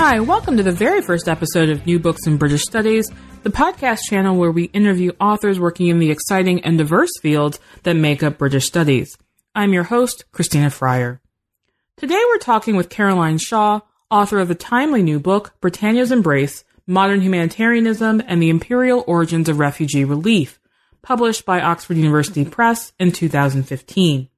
Hi, welcome to the very first episode of New Books in British Studies, the podcast channel where we interview authors working in the exciting and diverse fields that make up British studies. I'm your host, Christina Fryer. Today we're talking with Caroline Shaw, author of the timely new book, Britannia's Embrace Modern Humanitarianism and the Imperial Origins of Refugee Relief, published by Oxford University Press in 2015.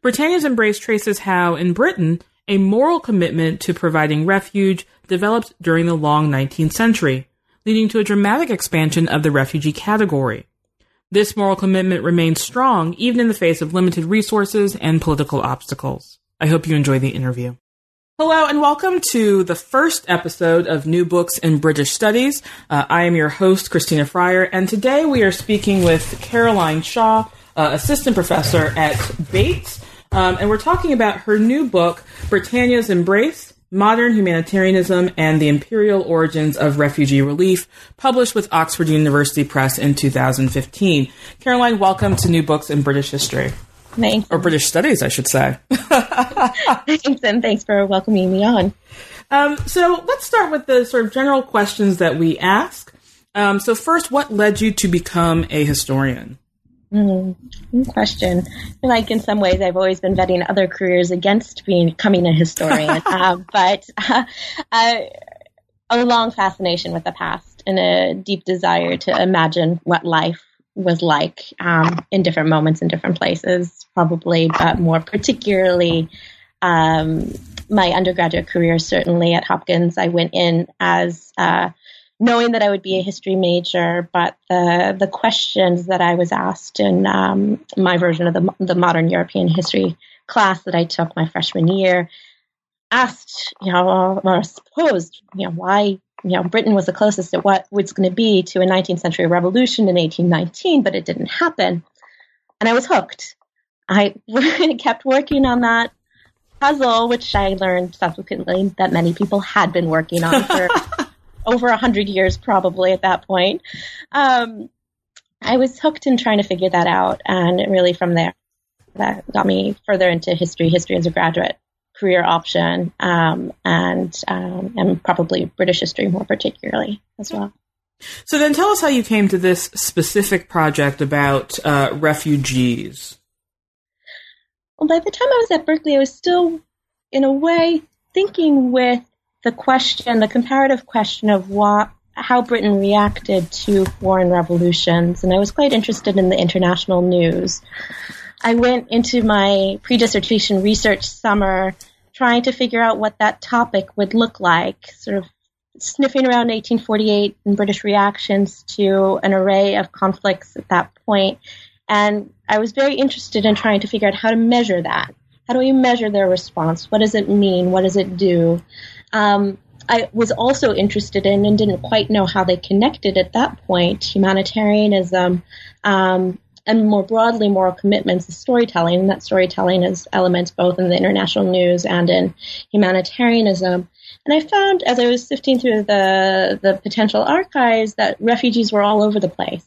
Britannia's Embrace traces how, in Britain, a moral commitment to providing refuge developed during the long 19th century, leading to a dramatic expansion of the refugee category. This moral commitment remains strong even in the face of limited resources and political obstacles. I hope you enjoy the interview. Hello and welcome to the first episode of New Books in British Studies. Uh, I am your host, Christina Fryer, and today we are speaking with Caroline Shaw, uh, assistant professor at Bates um, and we're talking about her new book, Britannia's Embrace Modern Humanitarianism and the Imperial Origins of Refugee Relief, published with Oxford University Press in 2015. Caroline, welcome to New Books in British History. Thanks. Or British Studies, I should say. thanks, and thanks for welcoming me on. Um, so let's start with the sort of general questions that we ask. Um, so, first, what led you to become a historian? Mm, question. Like in some ways, I've always been vetting other careers against being becoming a historian, uh, but uh, a long fascination with the past and a deep desire to imagine what life was like um, in different moments in different places, probably, but more particularly. Um, my undergraduate career, certainly at Hopkins, I went in as uh, knowing that I would be a history major, but the the questions that I was asked in um, my version of the the modern European history class that I took my freshman year asked, you know, or supposed, you know, why you know Britain was the closest to what was going to be to a 19th century revolution in 1819, but it didn't happen, and I was hooked. I kept working on that puzzle, which I learned subsequently that many people had been working on for over a hundred years probably at that point. Um, I was hooked in trying to figure that out, and really from there, that got me further into history. History as a graduate career option, um, and um, and probably British history more particularly as well. So then, tell us how you came to this specific project about uh, refugees. Well, by the time I was at Berkeley, I was still, in a way, thinking with the question, the comparative question of what, how Britain reacted to foreign revolutions, and I was quite interested in the international news. I went into my pre-dissertation research summer trying to figure out what that topic would look like, sort of sniffing around 1848 and British reactions to an array of conflicts at that point. And I was very interested in trying to figure out how to measure that. How do we measure their response? What does it mean? What does it do? Um, I was also interested in and didn't quite know how they connected at that point humanitarianism um, and more broadly moral commitments to storytelling. And that storytelling is elements both in the international news and in humanitarianism. And I found as I was sifting through the, the potential archives that refugees were all over the place.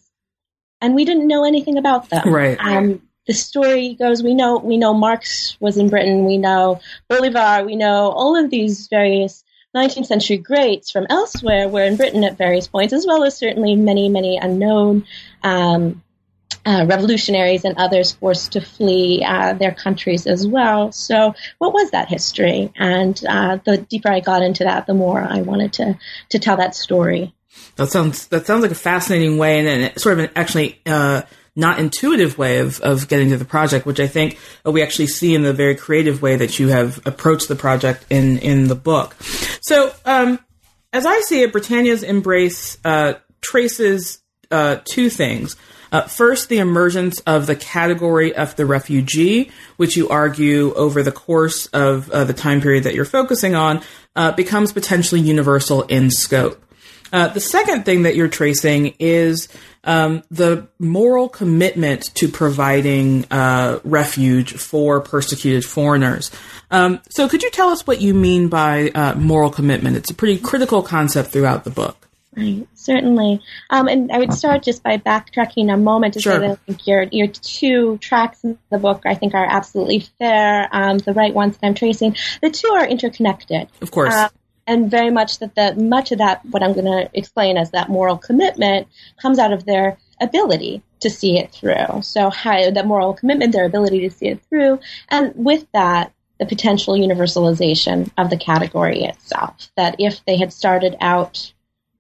And we didn't know anything about them. Right. Um, the story goes, we know we know Marx was in Britain, we know Bolivar, we know all of these various 19th century greats from elsewhere were in Britain at various points, as well as certainly many, many unknown um, uh, revolutionaries and others forced to flee uh, their countries as well. So, what was that history? And uh, the deeper I got into that, the more I wanted to to tell that story. That sounds that sounds like a fascinating way, and, sort of an actually uh, not intuitive way of, of getting to the project, which I think we actually see in the very creative way that you have approached the project in, in the book. So, um, as I see it, Britannia's embrace uh, traces uh, two things. Uh, first, the emergence of the category of the refugee, which you argue over the course of uh, the time period that you're focusing on, uh, becomes potentially universal in scope. Uh, the second thing that you're tracing is um, the moral commitment to providing uh, refuge for persecuted foreigners. Um, so, could you tell us what you mean by uh, moral commitment? It's a pretty critical concept throughout the book. Right, certainly. Um, and I would start just by backtracking a moment to sure. say that I think your your two tracks in the book I think are absolutely fair, um, the right ones that I'm tracing. The two are interconnected. Of course. Uh, and very much that the much of that what I'm going to explain as that moral commitment comes out of their ability to see it through. So how that moral commitment, their ability to see it through, and with that, the potential universalization of the category itself. That if they had started out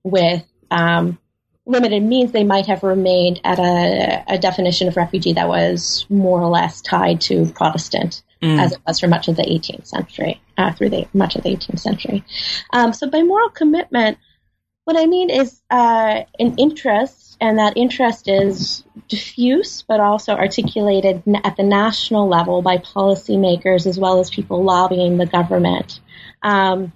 with um, limited means, they might have remained at a, a, definition of refugee that was more or less tied to Protestant, mm. as it was for much of the 18th century, uh, through the much of the 18th century. Um, so, by moral commitment, what I mean is uh, an interest, and that interest is diffuse but also articulated at the national level by policymakers as well as people lobbying the government. Um,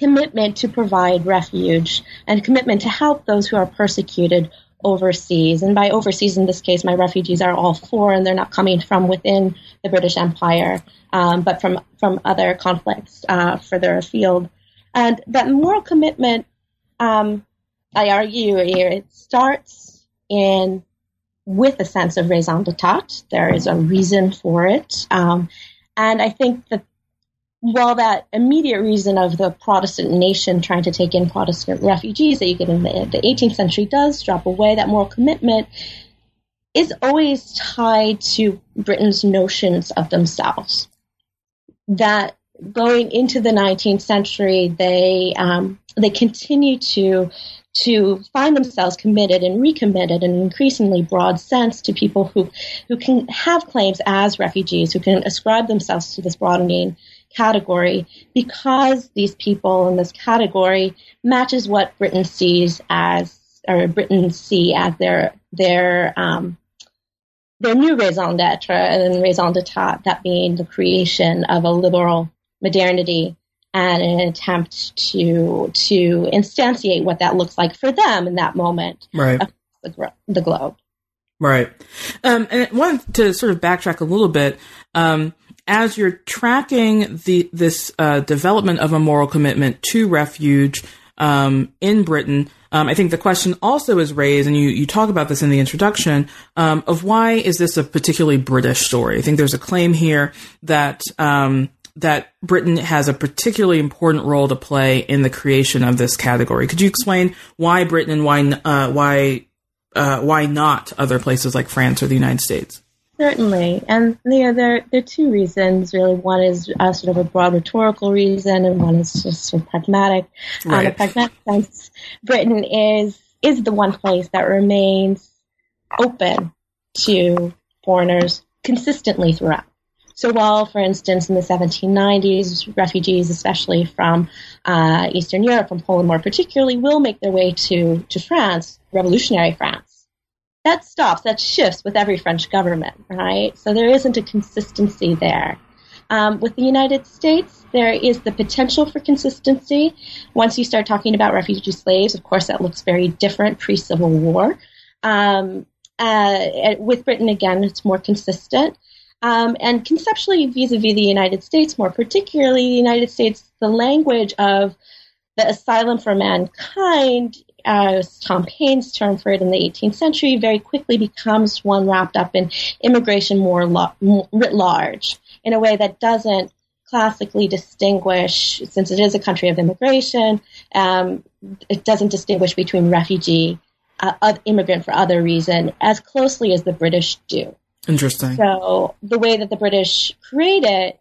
commitment to provide refuge and commitment to help those who are persecuted overseas. And by overseas, in this case, my refugees are all foreign. They're not coming from within the British Empire, um, but from, from other conflicts uh, further afield. And that moral commitment, um, I argue here, it starts in with a sense of raison d'etat. There is a reason for it. Um, and I think that while that immediate reason of the Protestant nation trying to take in Protestant refugees that you get in the, the 18th century does drop away, that moral commitment is always tied to Britain's notions of themselves. That going into the 19th century, they um, they continue to to find themselves committed and recommitted in an increasingly broad sense to people who who can have claims as refugees, who can ascribe themselves to this broadening category because these people in this category matches what Britain sees as or Britain see as their their um, their new raison d'etre and raison d'etat, that being the creation of a liberal modernity and an attempt to to instantiate what that looks like for them in that moment right. the, the globe. Right. Um, and I wanted to sort of backtrack a little bit. Um, as you're tracking the this uh, development of a moral commitment to refuge um, in Britain, um, I think the question also is raised, and you, you talk about this in the introduction, um, of why is this a particularly British story? I think there's a claim here that um, that Britain has a particularly important role to play in the creation of this category. Could you explain why Britain and why uh, why uh, why not other places like France or the United States? Certainly, and yeah, there there are two reasons really. One is uh, sort of a broad rhetorical reason, and one is just sort of pragmatic. Um, right. Um, in a pragmatic sense, Britain is is the one place that remains open to foreigners consistently throughout. So while, for instance, in the 1790s, refugees, especially from uh, Eastern Europe, from Poland more particularly, will make their way to to France, revolutionary France that stops, that shifts with every French government, right? So there isn't a consistency there. Um, with the United States, there is the potential for consistency. Once you start talking about refugee slaves, of course, that looks very different pre Civil War. Um, uh, with Britain, again, it's more consistent. Um, and conceptually, vis a vis the United States, more particularly, the United States, the language of the asylum for mankind as Tom Paine's term for it in the 18th century, very quickly becomes one wrapped up in immigration more, lo- writ large in a way that doesn't classically distinguish, since it is a country of immigration, um, it doesn't distinguish between refugee, uh, immigrant for other reason as closely as the British do. Interesting. So the way that the British create it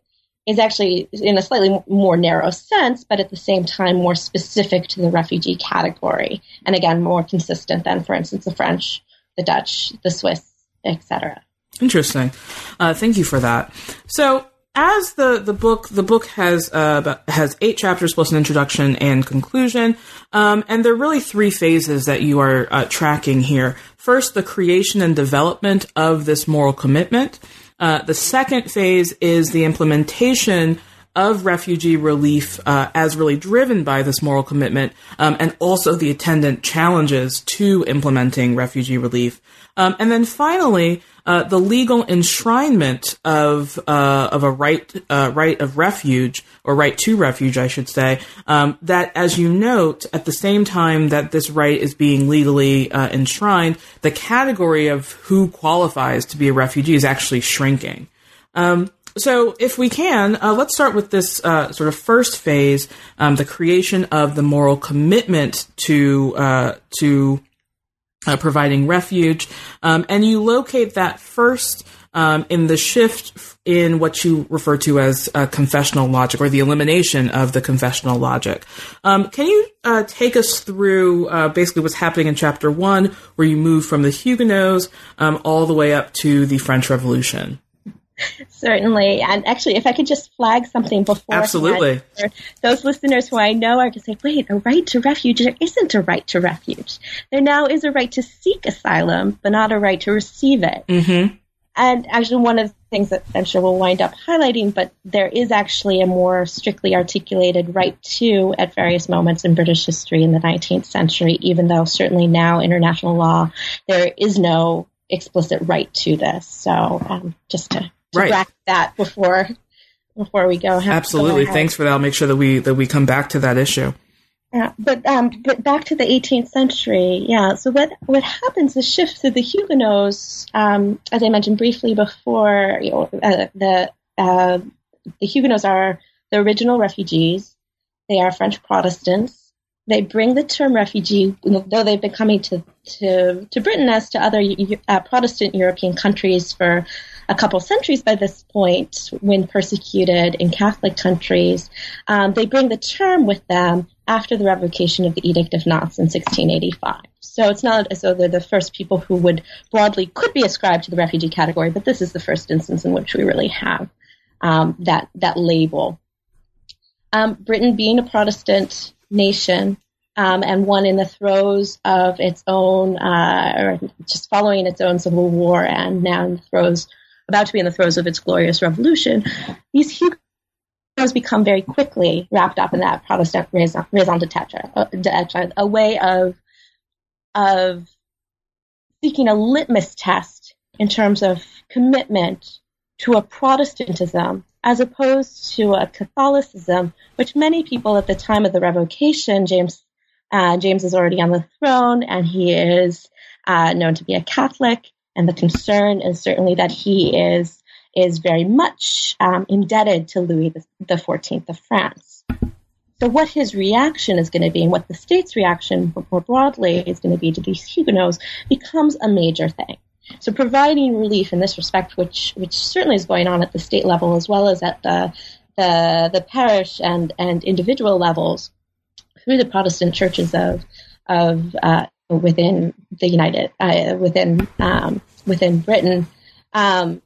is actually in a slightly more narrow sense, but at the same time more specific to the refugee category, and again more consistent than, for instance, the French, the Dutch, the Swiss, etc. Interesting. Uh, thank you for that. So as the, the book the book has uh, has eight chapters plus an introduction and conclusion, um, and there are really three phases that you are uh, tracking here. First, the creation and development of this moral commitment. Uh, the second phase is the implementation of refugee relief uh, as really driven by this moral commitment, um, and also the attendant challenges to implementing refugee relief. Um, and then finally, uh, the legal enshrinement of uh, of a right uh, right of refuge or right to refuge, I should say. Um, that, as you note, at the same time that this right is being legally uh, enshrined, the category of who qualifies to be a refugee is actually shrinking. Um, so, if we can, uh, let's start with this uh, sort of first phase, um, the creation of the moral commitment to uh, to uh, providing refuge, um, and you locate that first um, in the shift in what you refer to as uh, confessional logic or the elimination of the confessional logic. Um, can you uh, take us through basically what's happening in chapter one, where you move from the Huguenots um, all the way up to the French Revolution? Certainly. And actually, if I could just flag something before. Absolutely. those listeners who I know are going to say, wait, a right to refuge? There isn't a right to refuge. There now is a right to seek asylum, but not a right to receive it. Mm-hmm. And actually, one of the things that I'm sure we'll wind up highlighting, but there is actually a more strictly articulated right to at various moments in British history in the 19th century, even though certainly now international law, there is no explicit right to this. So um, just to to right. that before before we go. Absolutely, go thanks for that. I'll make sure that we that we come back to that issue. Yeah, but um, but back to the 18th century. Yeah, so what what happens is shifts to the Huguenots, um, as I mentioned briefly before. You know, uh, the uh, the Huguenots are the original refugees. They are French Protestants. They bring the term refugee, though they've been coming to to, to Britain as to other uh, Protestant European countries for a couple centuries by this point, when persecuted in Catholic countries, um, they bring the term with them after the revocation of the Edict of Nantes in 1685. So it's not as though they're the first people who would broadly could be ascribed to the refugee category, but this is the first instance in which we really have um, that that label. Um, Britain being a Protestant nation um, and one in the throes of its own, uh, or just following its own civil war, and now in the throes about to be in the throes of its glorious revolution, these Huguenots become very quickly wrapped up in that Protestant raison, raison d'etre, a way of of seeking a litmus test in terms of commitment to a Protestantism as opposed to a Catholicism, which many people at the time of the revocation, James uh, James is already on the throne, and he is uh, known to be a Catholic. And the concern is certainly that he is is very much um, indebted to Louis the Fourteenth of France. So, what his reaction is going to be, and what the state's reaction more broadly is going to be to these Huguenots, becomes a major thing. So, providing relief in this respect, which which certainly is going on at the state level as well as at the the, the parish and and individual levels through the Protestant churches of of uh, within the United uh, within um, within Britain um,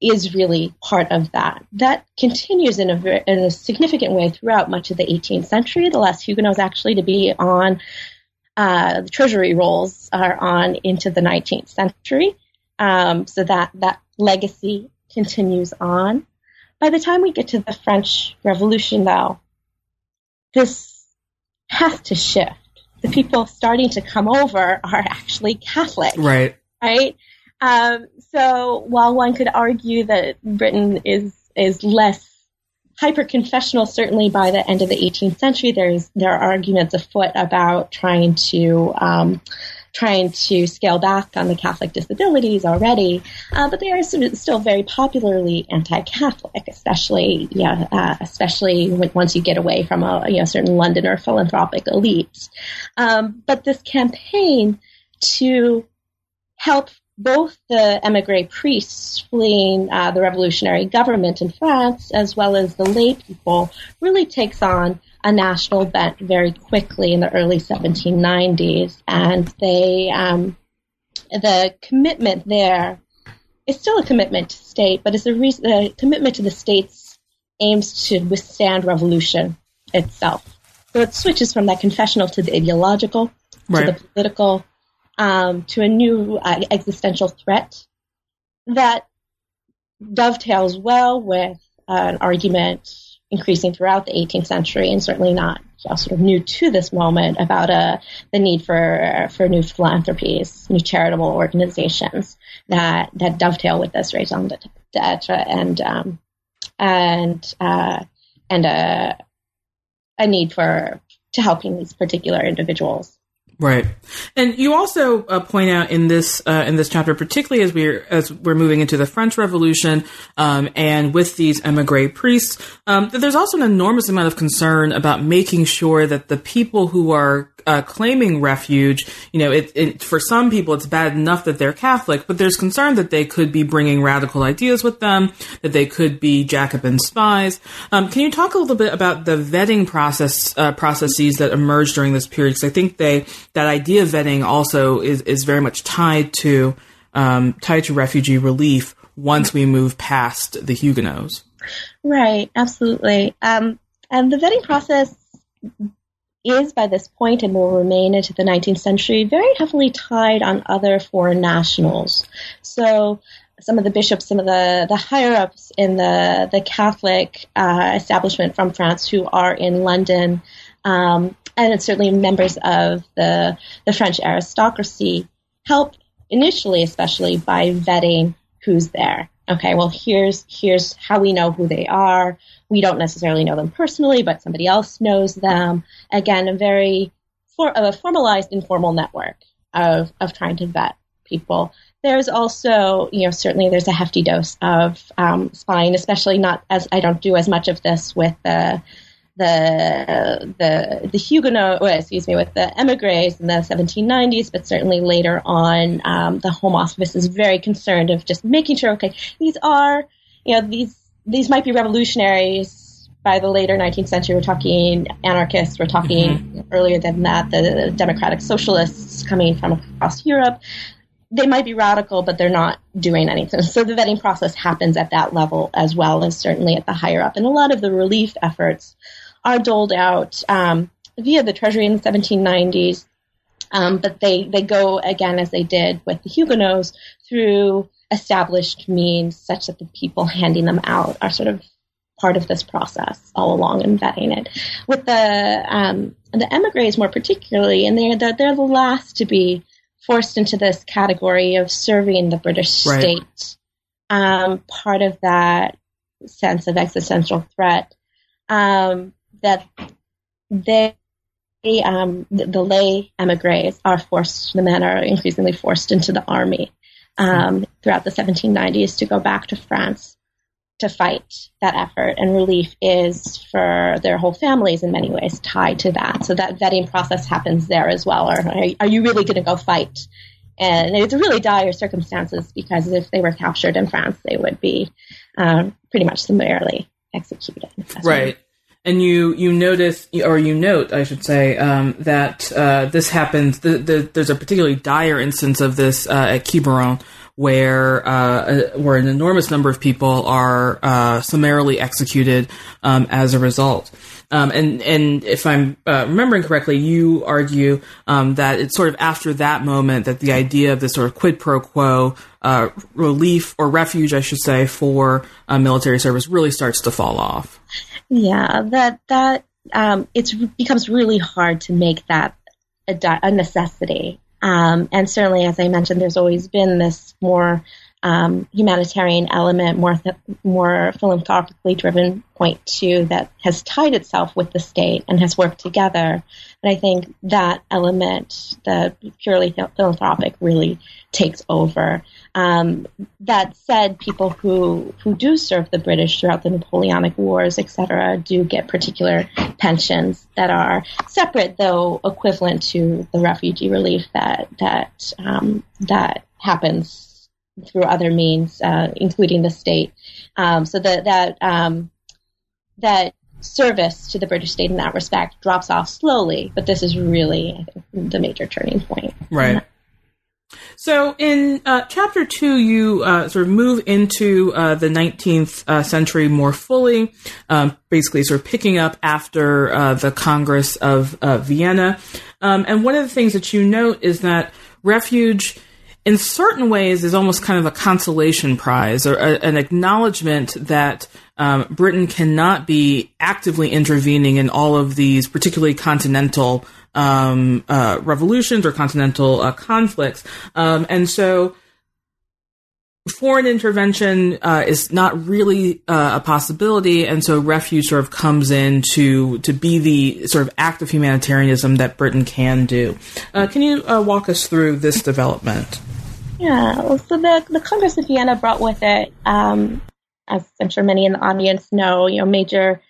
is really part of that. That continues in a, in a significant way throughout much of the 18th century. The last Huguenots actually to be on uh, the treasury rolls are on into the 19th century. Um, so that that legacy continues on. By the time we get to the French Revolution, though, this has to shift. The people starting to come over are actually Catholic. Right. Right. Um, so while one could argue that Britain is is less hyper confessional, certainly by the end of the 18th century, there's there are arguments afoot about trying to um, trying to scale back on the Catholic disabilities already, uh, but they are still very popularly anti-Catholic, especially yeah, uh, especially once you get away from a you know certain Londoner philanthropic elites. Um, but this campaign to help both the emigre priests fleeing uh, the revolutionary government in France, as well as the lay people, really takes on a national bent very quickly in the early 1790s, and they um, the commitment there is still a commitment to state, but it's a, re- a commitment to the state's aims to withstand revolution itself. So it switches from that confessional to the ideological, right. to the political, um, to a new uh, existential threat that dovetails well with uh, an argument increasing throughout the 18th century and certainly not sort of new to this moment about uh, the need for for new philanthropies, new charitable organizations that that dovetail with this raison d'etre and um, and uh, and a a need for to helping these particular individuals. Right, and you also uh, point out in this uh, in this chapter, particularly as we're as we're moving into the French Revolution, um, and with these emigre priests, um, that there's also an enormous amount of concern about making sure that the people who are uh, claiming refuge, you know, it, it, for some people it's bad enough that they're Catholic, but there's concern that they could be bringing radical ideas with them, that they could be Jacobin spies. Um, can you talk a little bit about the vetting process uh, processes that emerged during this period? Because I think they that idea of vetting also is is very much tied to um, tied to refugee relief once we move past the Huguenots. Right, absolutely. Um, and the vetting process is by this point and will remain into the 19th century very heavily tied on other foreign nationals. So some of the bishops, some of the, the higher ups in the, the Catholic uh, establishment from France who are in London, um, and it's certainly members of the, the French aristocracy, help initially, especially by vetting who's there. Okay, well, here's here's how we know who they are we don't necessarily know them personally, but somebody else knows them. Again, a very for, a formalized informal network of, of trying to vet people. There's also, you know, certainly there's a hefty dose of um, spying, especially not as I don't do as much of this with the the the the Huguenot, well, excuse me, with the emigres in the 1790s, but certainly later on, um, the Home Office is very concerned of just making sure, okay, these are, you know, these these might be revolutionaries by the later 19th century. We're talking anarchists. We're talking mm-hmm. earlier than that, the democratic socialists coming from across Europe. They might be radical, but they're not doing anything. So the vetting process happens at that level as well as certainly at the higher up. And a lot of the relief efforts are doled out um, via the Treasury in the 1790s. Um, but they, they go again as they did with the Huguenots through established means such that the people handing them out are sort of part of this process all along in vetting it. With the um, the emigres more particularly, and they're the, they're the last to be forced into this category of serving the British right. state. Um, part of that sense of existential threat um, that they um, the, lay emigres are forced, the men are increasingly forced into the army um, throughout the 1790s to go back to France to fight that effort. And relief is for their whole families in many ways tied to that. So that vetting process happens there as well. Or are, are you really going to go fight? And it's really dire circumstances because if they were captured in France, they would be um, pretty much summarily executed. Right. And you you notice or you note, I should say, um, that uh, this happens. The, the, there's a particularly dire instance of this uh, at Quiberon, where uh, where an enormous number of people are uh, summarily executed um, as a result. Um, and and if I'm uh, remembering correctly, you argue um, that it's sort of after that moment that the idea of this sort of quid pro quo uh, relief or refuge, I should say, for uh, military service really starts to fall off. Yeah, that that um, it becomes really hard to make that a, a necessity. Um, and certainly, as I mentioned, there's always been this more um, humanitarian element, more th- more philanthropically driven point too, that has tied itself with the state and has worked together. And I think that element, the purely philanthropic, really takes over. Um, that said, people who who do serve the British throughout the Napoleonic Wars, etc., do get particular pensions that are separate, though equivalent to the refugee relief that that um, that happens through other means, uh, including the state. Um, so that that um, that service to the British state in that respect drops off slowly, but this is really think, the major turning point. Right. So in uh, chapter two, you uh, sort of move into uh, the 19th uh, century more fully, um, basically sort of picking up after uh, the Congress of uh, Vienna. Um, and one of the things that you note is that refuge, in certain ways, is almost kind of a consolation prize or a, an acknowledgement that um, Britain cannot be actively intervening in all of these, particularly continental um, uh, revolutions or continental uh, conflicts. Um, and so foreign intervention uh, is not really uh, a possibility, and so refuge sort of comes in to to be the sort of act of humanitarianism that Britain can do. Uh, can you uh, walk us through this development? Yeah, well, so the the Congress of Vienna brought with it, um, as I'm sure many in the audience know, you know, major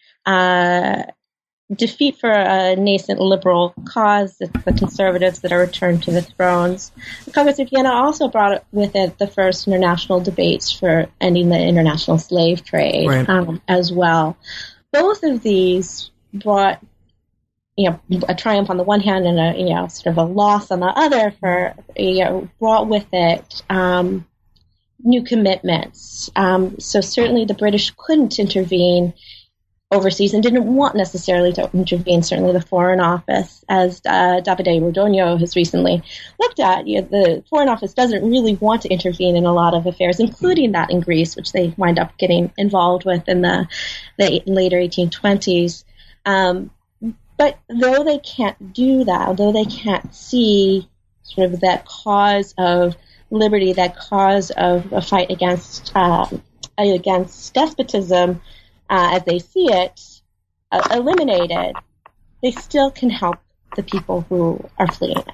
defeat for a nascent liberal cause. It's the conservatives that are returned to the thrones. The Congress of Vienna also brought with it the first international debates for ending the international slave trade right. um, as well. Both of these brought you know a triumph on the one hand and a you know sort of a loss on the other for you know brought with it um, new commitments. Um, so certainly the British couldn't intervene overseas and didn't want necessarily to intervene. Certainly, the Foreign Office, as uh, Davide Rodogno has recently looked at, you know, the Foreign Office doesn't really want to intervene in a lot of affairs, including that in Greece, which they wind up getting involved with in the, the later 1820s. Um, but though they can't do that, though they can't see sort of that cause of liberty, that cause of a fight against uh, against despotism uh, as they see it, uh, eliminated, they still can help the people who are fleeing it.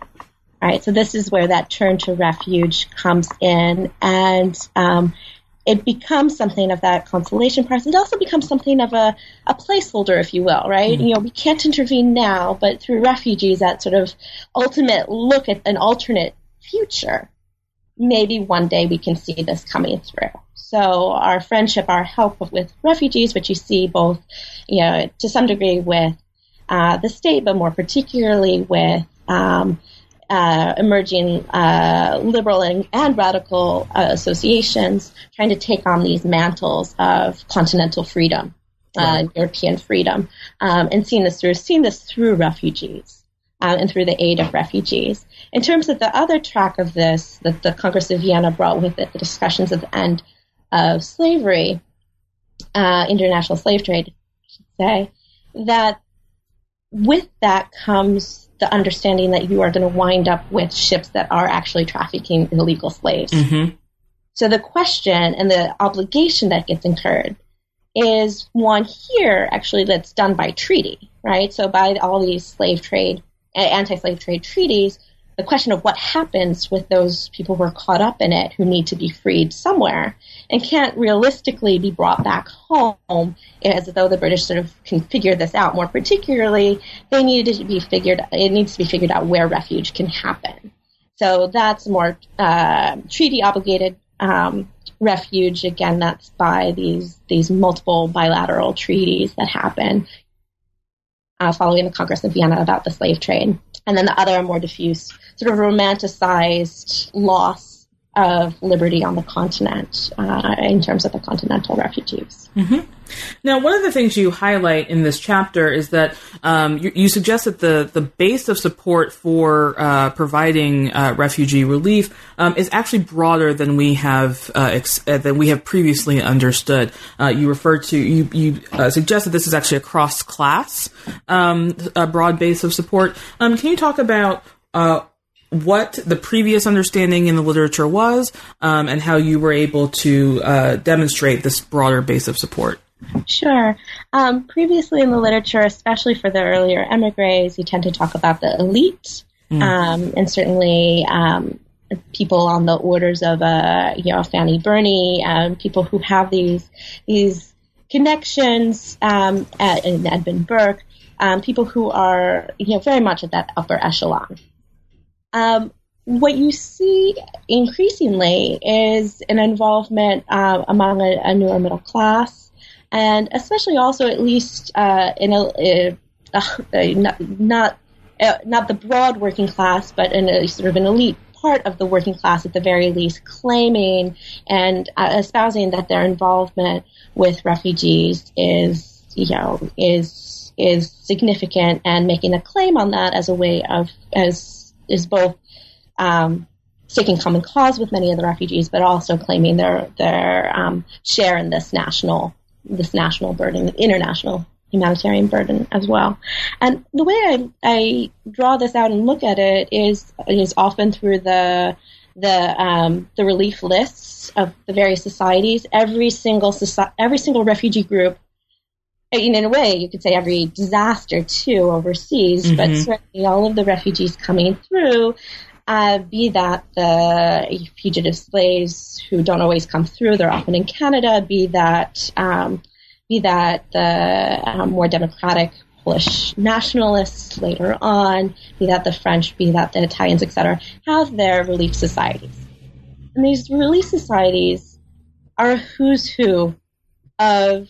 All right, so this is where that turn to refuge comes in, and um, it becomes something of that consolation prize. It also becomes something of a, a placeholder, if you will, right? Mm-hmm. You know, we can't intervene now, but through refugees, that sort of ultimate look at an alternate future, maybe one day we can see this coming through. So our friendship, our help with refugees, which you see both, you know, to some degree with uh, the state, but more particularly with um, uh, emerging uh, liberal and, and radical uh, associations trying to take on these mantles of continental freedom, uh, right. European freedom, um, and seeing this through, seeing this through refugees. Uh, and through the aid of refugees. In terms of the other track of this that the Congress of Vienna brought with it, the discussions of the end of slavery, uh, international slave trade, I should say, that with that comes the understanding that you are going to wind up with ships that are actually trafficking illegal slaves. Mm-hmm. So the question and the obligation that gets incurred is one here actually that's done by treaty, right? So by all these slave trade, anti-slave trade treaties, the question of what happens with those people who are caught up in it who need to be freed somewhere and can't realistically be brought back home as though the British sort of can figure this out. More particularly, they needed to be figured. It needs to be figured out where refuge can happen. So that's more uh, treaty obligated um, refuge. Again, that's by these these multiple bilateral treaties that happen uh, following the Congress of Vienna about the slave trade. And then the other more diffuse, sort of romanticized loss of liberty on the continent uh, in terms of the continental refugees. Mm-hmm. Now, one of the things you highlight in this chapter is that um, you, you, suggest that the, the base of support for uh, providing uh, refugee relief um, is actually broader than we have uh, ex- uh, than we have previously understood. Uh, you refer to you you suggest that this is actually a cross class um, a broad base of support. Um, can you talk about what the previous understanding in the literature was um, and how you were able to uh, demonstrate this broader base of support. Sure. Um, previously in the literature, especially for the earlier emigres, you tend to talk about the elite, mm. um, and certainly um, people on the orders of uh, you know Fanny Burney, um, people who have these these connections, um, at, and Edmund Burke, um, people who are you know very much at that upper echelon. Um, what you see increasingly is an involvement uh, among a, a, newer middle class, and especially also at least uh, in a, a, not not, uh, not, the broad working class, but in a sort of an elite part of the working class at the very least, claiming and uh, espousing that their involvement with refugees is, you know, is is significant, and making a claim on that as a way of as is both um, taking common cause with many of the refugees, but also claiming their their um, share in this national this national burden, the international humanitarian burden as well. And the way I, I draw this out and look at it is is often through the the um, the relief lists of the various societies. Every single soci- every single refugee group, in a way, you could say every disaster too overseas, mm-hmm. but certainly all of the refugees coming through. Uh, be that the fugitive slaves who don't always come through, they're often in Canada. Be that um, be that the um, more democratic Polish nationalists later on, be that the French, be that the Italians, etc., have their relief societies. And these relief societies are a who's who of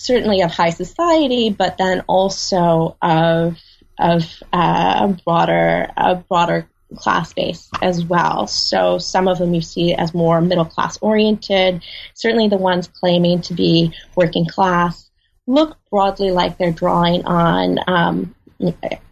certainly of high society, but then also of of uh, a broader a broader class base as well. So some of them you see as more middle class oriented. Certainly the ones claiming to be working class look broadly like they're drawing on um,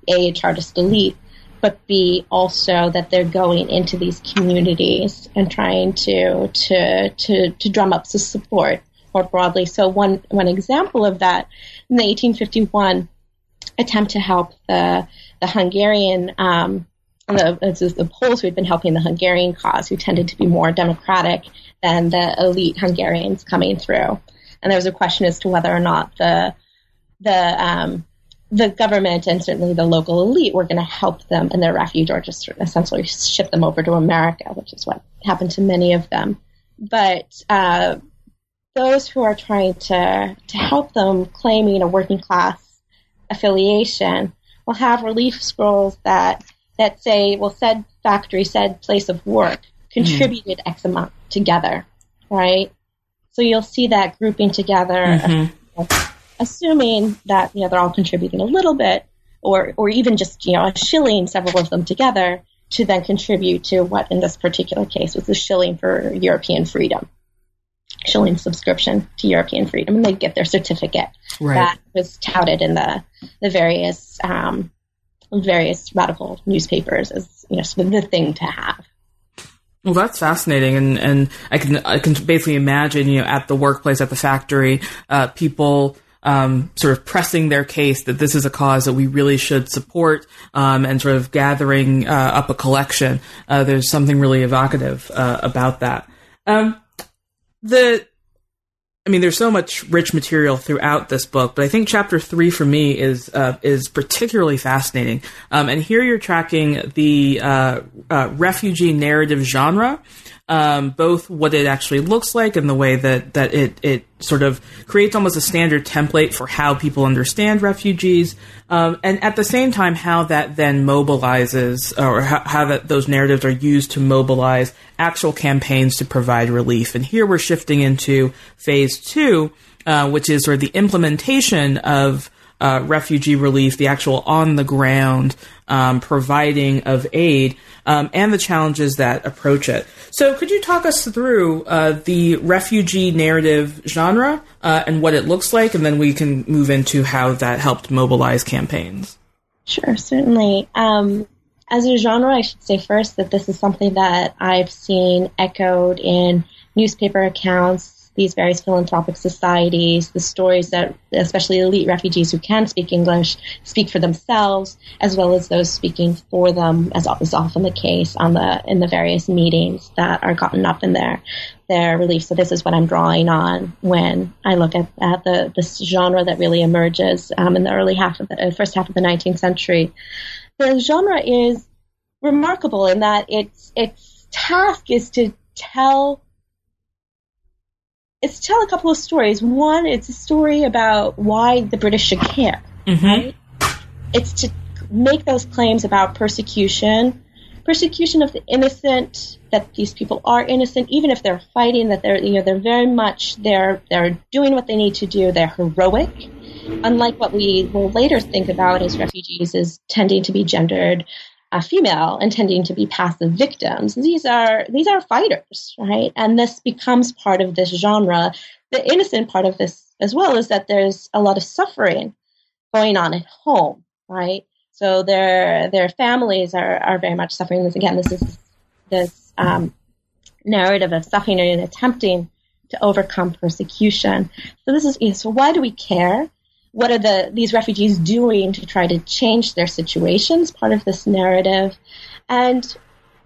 a chartist elite, but b also that they're going into these communities and trying to to to, to drum up some support more broadly. So one one example of that in the 1851 attempt to help the the Hungarian um, the, the Poles who had been helping the Hungarian cause, who tended to be more democratic than the elite Hungarians coming through. And there was a question as to whether or not the the um, the government and certainly the local elite were going to help them in their refuge or just essentially ship them over to America, which is what happened to many of them. But uh, those who are trying to to help them, claiming a working class affiliation, will have relief scrolls that that say, well, said factory, said place of work contributed mm. X amount together, right? So you'll see that grouping together, mm-hmm. assuming that you know they're all contributing a little bit, or or even just you know a shilling, several of them together to then contribute to what in this particular case was a shilling for European freedom, shilling subscription to European freedom, and they get their certificate right. that was touted in the the various um, various radical newspapers as you know sort of the thing to have. Well, that's fascinating, and and I can I can basically imagine you know at the workplace at the factory, uh, people. Um, sort of pressing their case that this is a cause that we really should support, um, and sort of gathering uh, up a collection. Uh, there's something really evocative uh, about that. Um, the I mean, there's so much rich material throughout this book, but I think chapter three for me is uh, is particularly fascinating. Um, and here you're tracking the uh, uh, refugee narrative genre, um, both what it actually looks like and the way that that it it sort of creates almost a standard template for how people understand refugees, um, and at the same time how that then mobilizes or how, how that those narratives are used to mobilize actual campaigns to provide relief. And here we're shifting into phase two, uh, which is sort of the implementation of uh, refugee relief, the actual on the ground um, providing of aid, um, and the challenges that approach it. So, could you talk us through uh, the refugee narrative genre uh, and what it looks like, and then we can move into how that helped mobilize campaigns? Sure, certainly. Um, as a genre, I should say first that this is something that I've seen echoed in newspaper accounts these various philanthropic societies, the stories that especially elite refugees who can speak English speak for themselves, as well as those speaking for them, as is often the case on the in the various meetings that are gotten up in their their relief. So this is what I'm drawing on when I look at, at the this genre that really emerges um, in the early half of the uh, first half of the 19th century. The genre is remarkable in that its its task is to tell it's to tell a couple of stories. One, it's a story about why the British should care. Mm-hmm. Right? It's to make those claims about persecution, persecution of the innocent, that these people are innocent, even if they're fighting, that they're you know they're very much they're they're doing what they need to do. They're heroic, unlike what we will later think about as refugees as tending to be gendered a female intending to be passive victims. These are these are fighters, right? And this becomes part of this genre. The innocent part of this as well is that there's a lot of suffering going on at home, right? So their their families are, are very much suffering. This again, this is this um, narrative of suffering and attempting to overcome persecution. So this is so why do we care? What are the these refugees doing to try to change their situations? Part of this narrative, and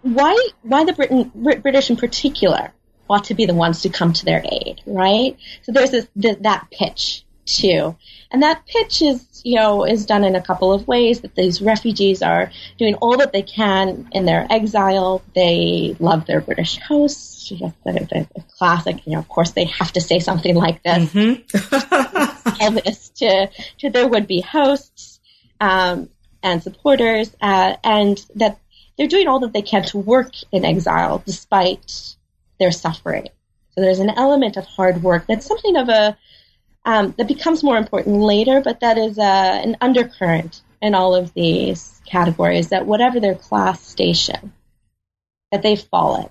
why why the Britain British in particular ought to be the ones to come to their aid, right? So there's this, that pitch too, and that pitch is you know is done in a couple of ways. That these refugees are doing all that they can in their exile. They love their British hosts the, the, the, classic, you know, of course they have to say something like this, mm-hmm. this to, to their would-be hosts um, and supporters, uh, and that they're doing all that they can to work in exile despite their suffering. So there's an element of hard work that's something of a um, that becomes more important later, but that is uh, an undercurrent in all of these categories. That whatever their class station, that they've fallen,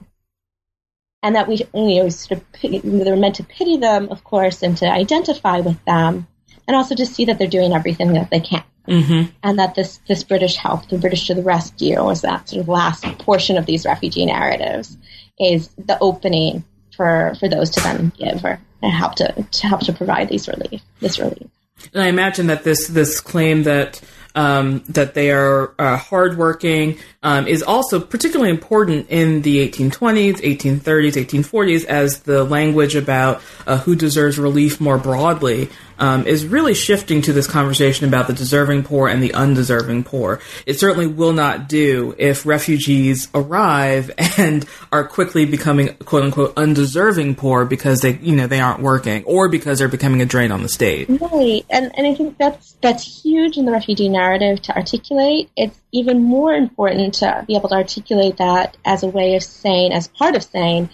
and that we you know sort of pity, they're meant to pity them, of course, and to identify with them, and also to see that they're doing everything that they can, mm-hmm. and that this this British help, the British to the rescue, is that sort of last portion of these refugee narratives, is the opening for for those to then give or help to to help to provide these relief this relief. And I imagine that this this claim that um, that they are uh, hardworking um, is also particularly important in the 1820s, 1830s, 1840s as the language about uh, who deserves relief more broadly um, is really shifting to this conversation about the deserving poor and the undeserving poor. It certainly will not do if refugees arrive and are quickly becoming quote unquote undeserving poor because they you know they aren't working or because they're becoming a drain on the state. Right, and and I think that's that's huge in the refugee narrative to articulate. It's even more important to be able to articulate that as a way of saying, as part of saying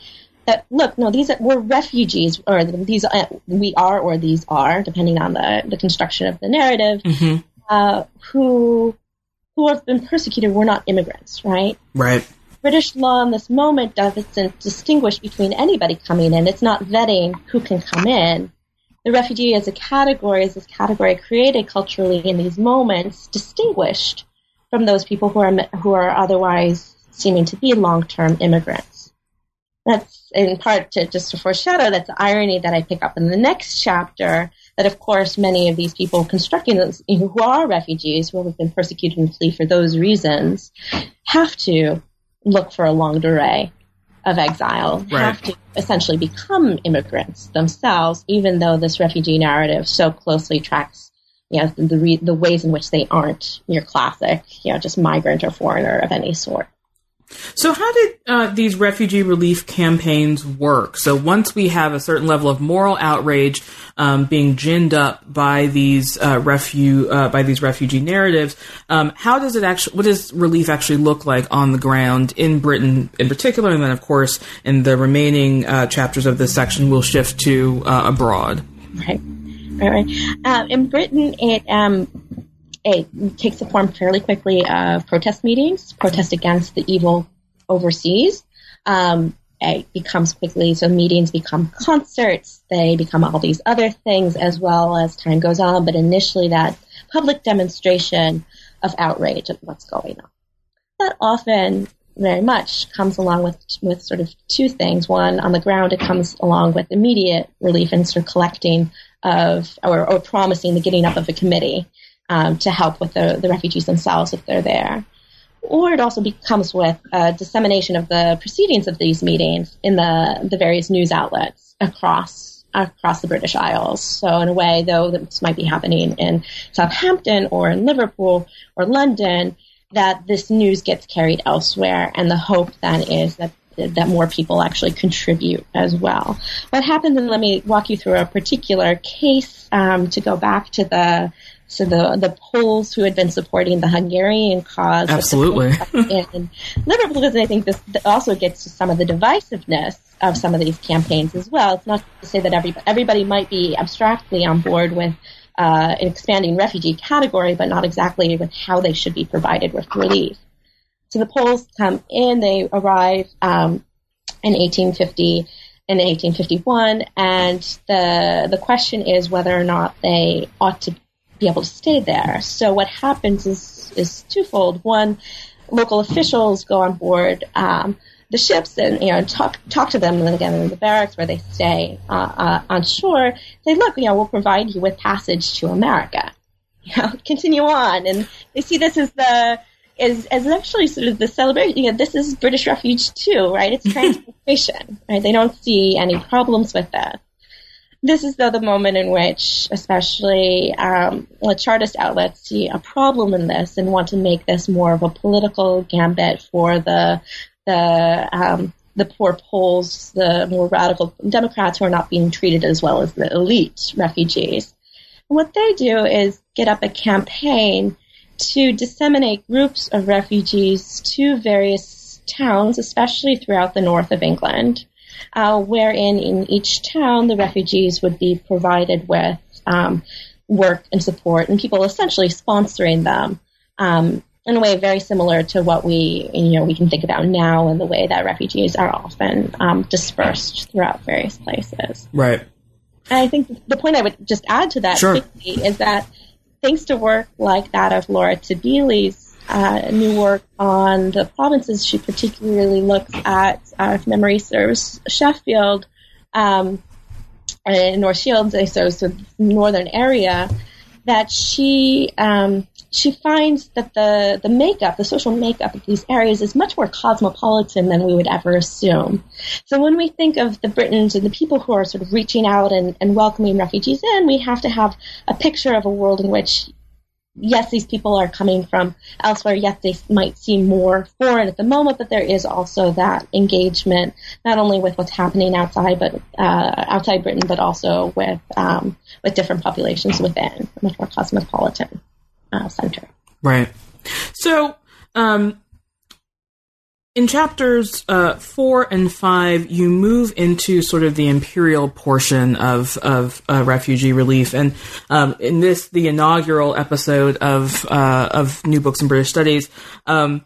that look, no, these are, we're refugees, or these uh, we are, or these are, depending on the, the construction of the narrative, mm-hmm. uh, who who have been persecuted. We're not immigrants, right? Right. British law in this moment doesn't distinguish between anybody coming in. It's not vetting who can come in. The refugee as a category, is this category created culturally in these moments, distinguished from those people who are who are otherwise seeming to be long-term immigrants that's in part to just to foreshadow that's the irony that I pick up in the next chapter. That of course many of these people constructing those who are refugees who have been persecuted and flee for those reasons have to look for a longue durée of exile, right. have to essentially become immigrants themselves, even though this refugee narrative so closely tracks you know, the, the, the ways in which they aren't your classic, you know, just migrant or foreigner of any sort. So, how did uh, these refugee relief campaigns work? So, once we have a certain level of moral outrage um, being ginned up by these uh, refu- uh, by these refugee narratives, um, how does it actually? What does relief actually look like on the ground in Britain, in particular, and then, of course, in the remaining uh, chapters of this section, we'll shift to uh, abroad. Right, right, right. Uh, in Britain, it um, it takes the form fairly quickly of protest meetings, protest against the evil overseas. Um, it becomes quickly, so meetings become concerts, they become all these other things as well as time goes on, but initially that public demonstration of outrage at what's going on. That often very much comes along with with sort of two things. One, on the ground, it comes along with immediate relief and sort of collecting of or, or promising the getting up of a committee um, to help with the, the refugees themselves if they're there. Or it also becomes with dissemination of the proceedings of these meetings in the, the various news outlets across across the British Isles. So in a way, though this might be happening in Southampton or in Liverpool or London, that this news gets carried elsewhere, and the hope then is that that more people actually contribute as well. What happens, and let me walk you through a particular case um, to go back to the so the the Poles who had been supporting the Hungarian cause, absolutely, in Liverpool, because I think this also gets to some of the divisiveness of some of these campaigns as well. It's not to say that everybody everybody might be abstractly on board with uh, an expanding refugee category, but not exactly with how they should be provided with relief. so the Poles come in, they arrive um, in 1850 in 1851, and the the question is whether or not they ought to be able to stay there. So what happens is is twofold. One, local officials go on board um, the ships and you know talk talk to them, and then again in the barracks where they stay uh, uh, on shore. Say, look, you know, we'll provide you with passage to America. You know, continue on, and they see this as the is as actually sort of the celebration. You know, this is British refuge too, right? It's transportation, right? They don't see any problems with that. This is though the moment in which, especially um, Chartist outlets see a problem in this and want to make this more of a political gambit for the the um, the poor Poles, the more radical Democrats who are not being treated as well as the elite refugees. And what they do is get up a campaign to disseminate groups of refugees to various towns, especially throughout the north of England, uh, wherein in each town the refugees would be provided with um, work and support, and people essentially sponsoring them um, in a way very similar to what we you know we can think about now in the way that refugees are often um, dispersed throughout various places. Right. And I think the point I would just add to that sure. is that thanks to work like that of Laura Tabili's uh, new work on the provinces, she particularly looks at, uh, if memory serves, Sheffield um, and North Shields, so, so the northern area, that she um, she finds that the, the makeup, the social makeup of these areas is much more cosmopolitan than we would ever assume. So when we think of the Britons and the people who are sort of reaching out and, and welcoming refugees in, we have to have a picture of a world in which yes, these people are coming from elsewhere. Yes, they might seem more foreign at the moment, but there is also that engagement, not only with what's happening outside, but uh, outside Britain, but also with um, with different populations within, a much more cosmopolitan uh, center. Right. So, um, in chapters uh, four and five, you move into sort of the imperial portion of of uh, refugee relief, and um, in this, the inaugural episode of uh, of New Books in British Studies. Um,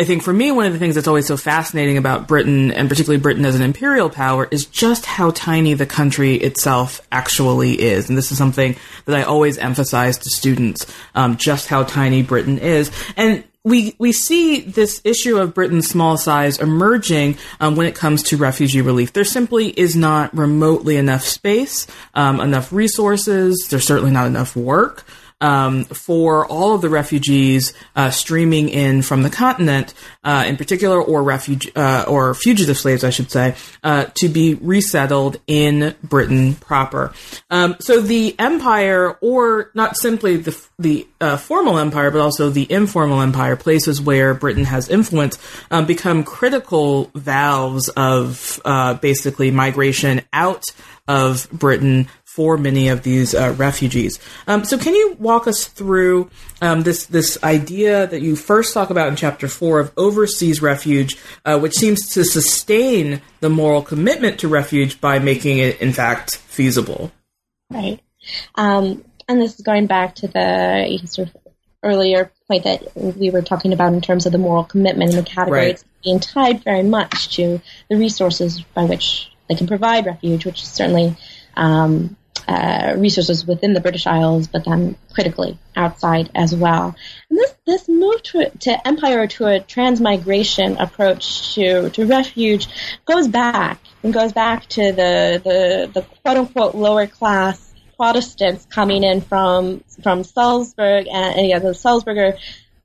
I think for me, one of the things that's always so fascinating about Britain, and particularly Britain as an imperial power, is just how tiny the country itself actually is. And this is something that I always emphasize to students, um, just how tiny Britain is. And we we see this issue of Britain's small size emerging um, when it comes to refugee relief. There simply is not remotely enough space, um, enough resources. There's certainly not enough work um, for all of the refugees uh, streaming in from the continent, uh, in particular, or refuge uh, or fugitive slaves, I should say, uh, to be resettled in Britain proper. Um, so the empire, or not simply the the uh, formal empire, but also the informal empire, places where Britain has influence, um, become critical valves of uh, basically migration out of Britain for many of these uh, refugees. Um, so, can you walk us through um, this this idea that you first talk about in chapter four of overseas refuge, uh, which seems to sustain the moral commitment to refuge by making it, in fact, feasible? Right, um, and this is going back to the sort of earlier point that we were talking about in terms of the moral commitment and the categories right. being tied very much to the resources by which they can provide refuge, which is certainly um, uh, resources within the British Isles, but then critically outside as well. And this this move to, to empire to a transmigration approach to, to refuge goes back and goes back to the, the, the quote unquote lower class Protestants coming in from from Salzburg and, and yeah, the Salzburger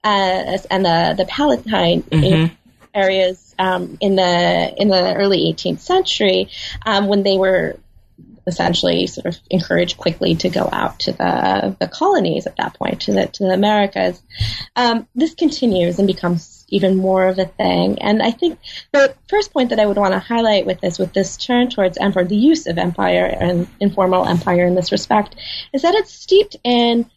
uh, and the the Palatine mm-hmm. areas um, in the in the early 18th century um, when they were essentially sort of encouraged quickly to go out to the, the colonies at that point, to the, to the Americas. Um, this continues and becomes even more of a thing. And I think the first point that I would want to highlight with this, with this turn towards empire, the use of empire and informal empire in this respect, is that it's steeped in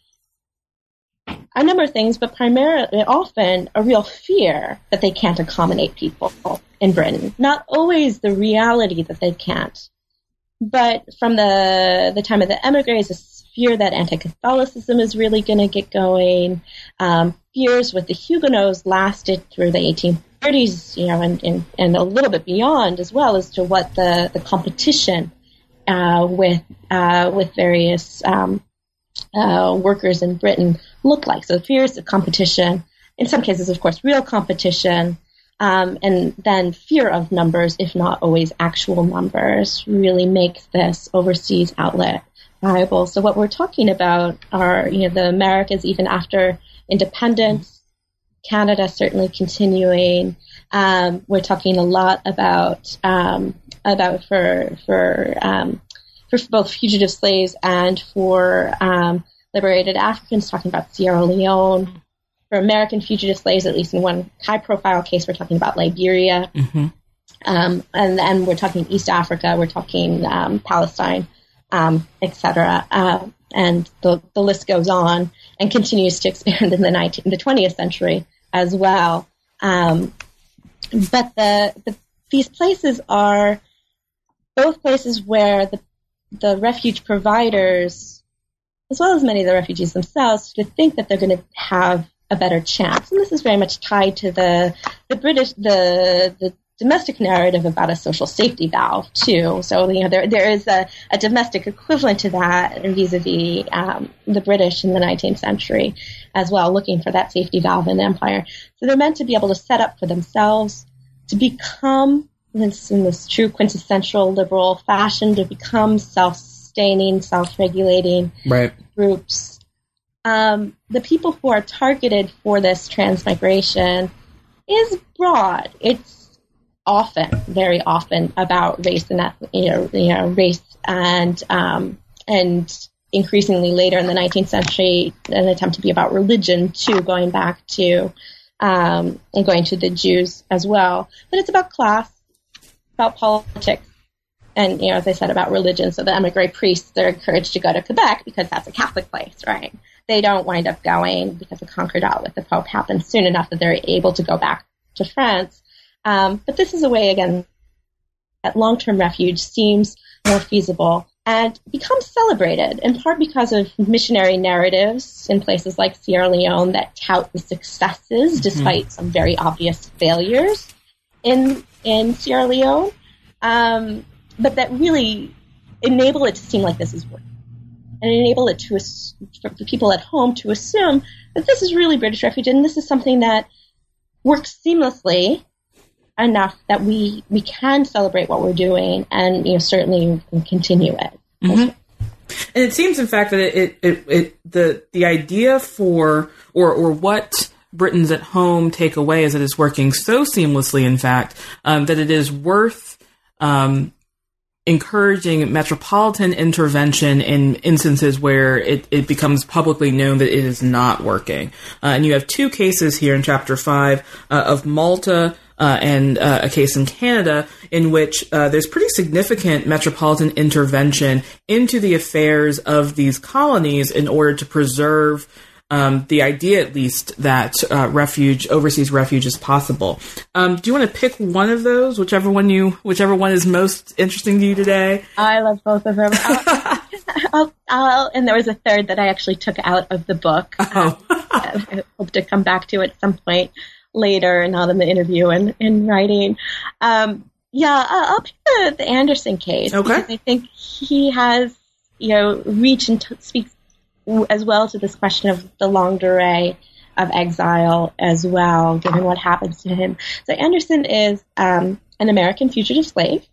a number of things, but primarily often a real fear that they can't accommodate people in Britain. Not always the reality that they can't. But from the the time of the emigres, this fear that anti-Catholicism is really going to get going. Um, fears with the Huguenots lasted through the 1830s, you know, and, and, and a little bit beyond as well as to what the, the competition uh, with uh, with various um, uh, workers in Britain looked like. So fears of competition, in some cases, of course, real competition, um, and then fear of numbers, if not always actual numbers, really makes this overseas outlet viable. So what we're talking about are, you know, the Americas even after independence, Canada certainly continuing. Um, we're talking a lot about um, about for for um, for both fugitive slaves and for um, liberated Africans. Talking about Sierra Leone. For American fugitive slaves, at least in one high-profile case, we're talking about Liberia, mm-hmm. Um, and then we're talking East Africa. We're talking um, Palestine, etc. Uh, and the, the list goes on and continues to expand in the 19, the 20th century as well. Um, but the, the, these places are both places where the, the refuge providers, as well as many of the refugees themselves, to think that they're going to have a better chance. And this is very much tied to the, the British, the, the domestic narrative about a social safety valve too. So you know there there is a, a domestic equivalent to that vis-a-vis um, the British in the 19th century as well, looking for that safety valve in the empire. So they're meant to be able to set up for themselves to become this in this true quintessential liberal fashion to become self-sustaining, self-regulating right. groups. Um, the people who are targeted for this transmigration is broad. It's often, very often, about race and you know, you know race and um, and increasingly later in the 19th century, an attempt to be about religion too, going back to um, and going to the Jews as well. But it's about class, about politics, and you know, as I said, about religion. So the emigre priests are encouraged to go to Quebec because that's a Catholic place, right? They don't wind up going because the Concordat with the Pope happens soon enough that they're able to go back to France. Um, but this is a way, again, that long term refuge seems more feasible and becomes celebrated, in part because of missionary narratives in places like Sierra Leone that tout the successes mm-hmm. despite some very obvious failures in, in Sierra Leone, um, but that really enable it to seem like this is working. And enable it to for the people at home to assume that this is really British refuge and this is something that works seamlessly enough that we we can celebrate what we're doing and you know certainly continue it. Mm-hmm. And it seems, in fact, that it, it, it, the the idea for or or what Britons at home take away is that it's working so seamlessly, in fact, um, that it is worth um, encouraging metropolitan intervention in instances where it, it becomes publicly known that it is not working. Uh, and you have two cases here in Chapter 5 uh, of Malta uh, and uh, a case in Canada in which uh, there's pretty significant metropolitan intervention into the affairs of these colonies in order to preserve um, the idea, at least, that uh, refuge, overseas refuge, is possible. Um, do you want to pick one of those, whichever one you, whichever one is most interesting to you today? I love both of them. I'll, I'll, I'll, and there was a third that I actually took out of the book. Oh. Um, I hope to come back to at some point later, not in the interview and in writing. Um, yeah, I'll pick the, the Anderson case okay. I think he has, you know, reach and t- speaks as well to this question of the longue durée of exile as well, given what happens to him. So Anderson is um, an American fugitive slave.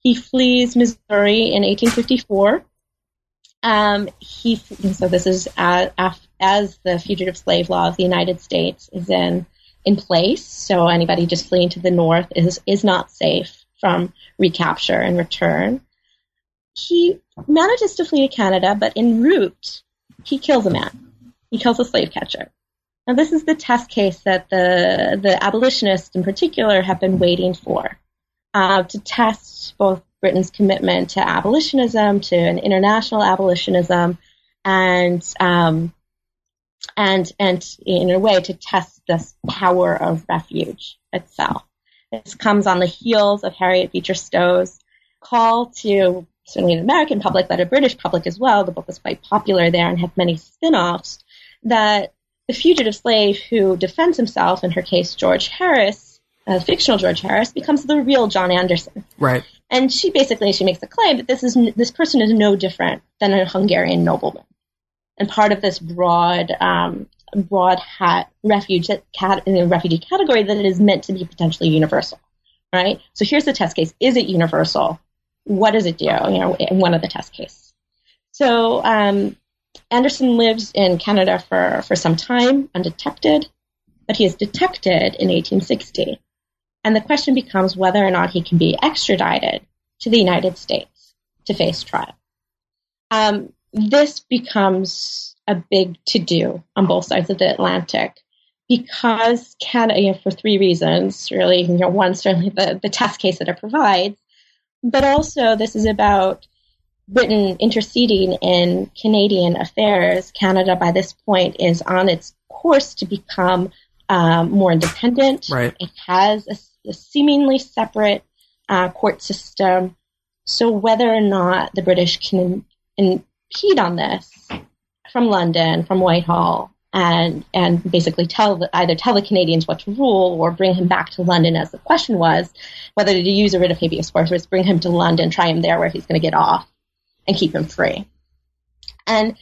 He flees Missouri in 1854. Um, he so this is as, as the fugitive slave law of the United States is in in place. So anybody just fleeing to the north is is not safe from recapture and return. He manages to flee to Canada, but en route, he kills a man. He kills a slave catcher. Now, this is the test case that the the abolitionists, in particular, have been waiting for uh, to test both Britain's commitment to abolitionism, to an international abolitionism, and um, and and in a way to test this power of refuge itself. This comes on the heels of Harriet Beecher Stowe's call to certainly an American public, but a British public as well. The book was quite popular there and had many spin-offs that the fugitive slave who defends himself, in her case, George Harris, uh, fictional George Harris, becomes the real John Anderson. Right. And she basically she makes the claim that this is this person is no different than a Hungarian nobleman, and part of this broad um, broad hat refuge cat, in the refugee category that it is meant to be potentially universal, right? So here's the test case: is it universal? What does it do? You know, in one of the test cases. So um, Anderson lives in Canada for for some time undetected, but he is detected in 1860 and the question becomes whether or not he can be extradited to the United States to face trial. Um, this becomes a big to do on both sides of the Atlantic because Canada, you know, for three reasons, really, you know, one, certainly the, the test case that it provides, but also this is about Britain interceding in Canadian affairs. Canada, by this point, is on its course to become um, more independent. Right. It has a a seemingly separate uh, court system. So whether or not the British can impede on this from London, from Whitehall, and and basically tell either tell the Canadians what to rule or bring him back to London, as the question was, whether to use a writ of habeas corpus, bring him to London, try him there where he's going to get off, and keep him free. And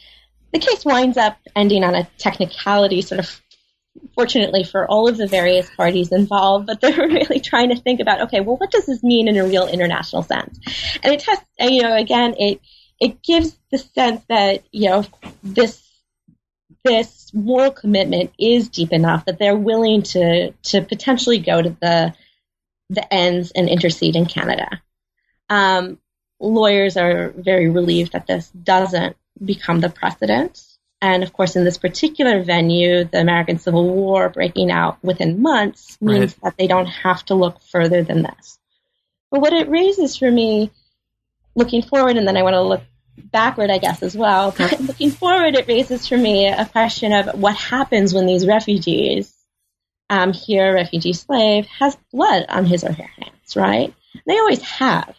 the case winds up ending on a technicality, sort of fortunately for all of the various parties involved, but they're really trying to think about, okay, well, what does this mean in a real international sense? And it has, you know, again, it, it gives the sense that, you know, this, this moral commitment is deep enough that they're willing to, to potentially go to the, the ends and intercede in Canada. Um, lawyers are very relieved that this doesn't become the precedent. And of course, in this particular venue, the American Civil War breaking out within months means right. that they don't have to look further than this. But what it raises for me, looking forward, and then I want to look backward, I guess, as well. But looking forward, it raises for me a question of what happens when these refugees, um, here, a refugee slave, has blood on his or her hands, right? They always have.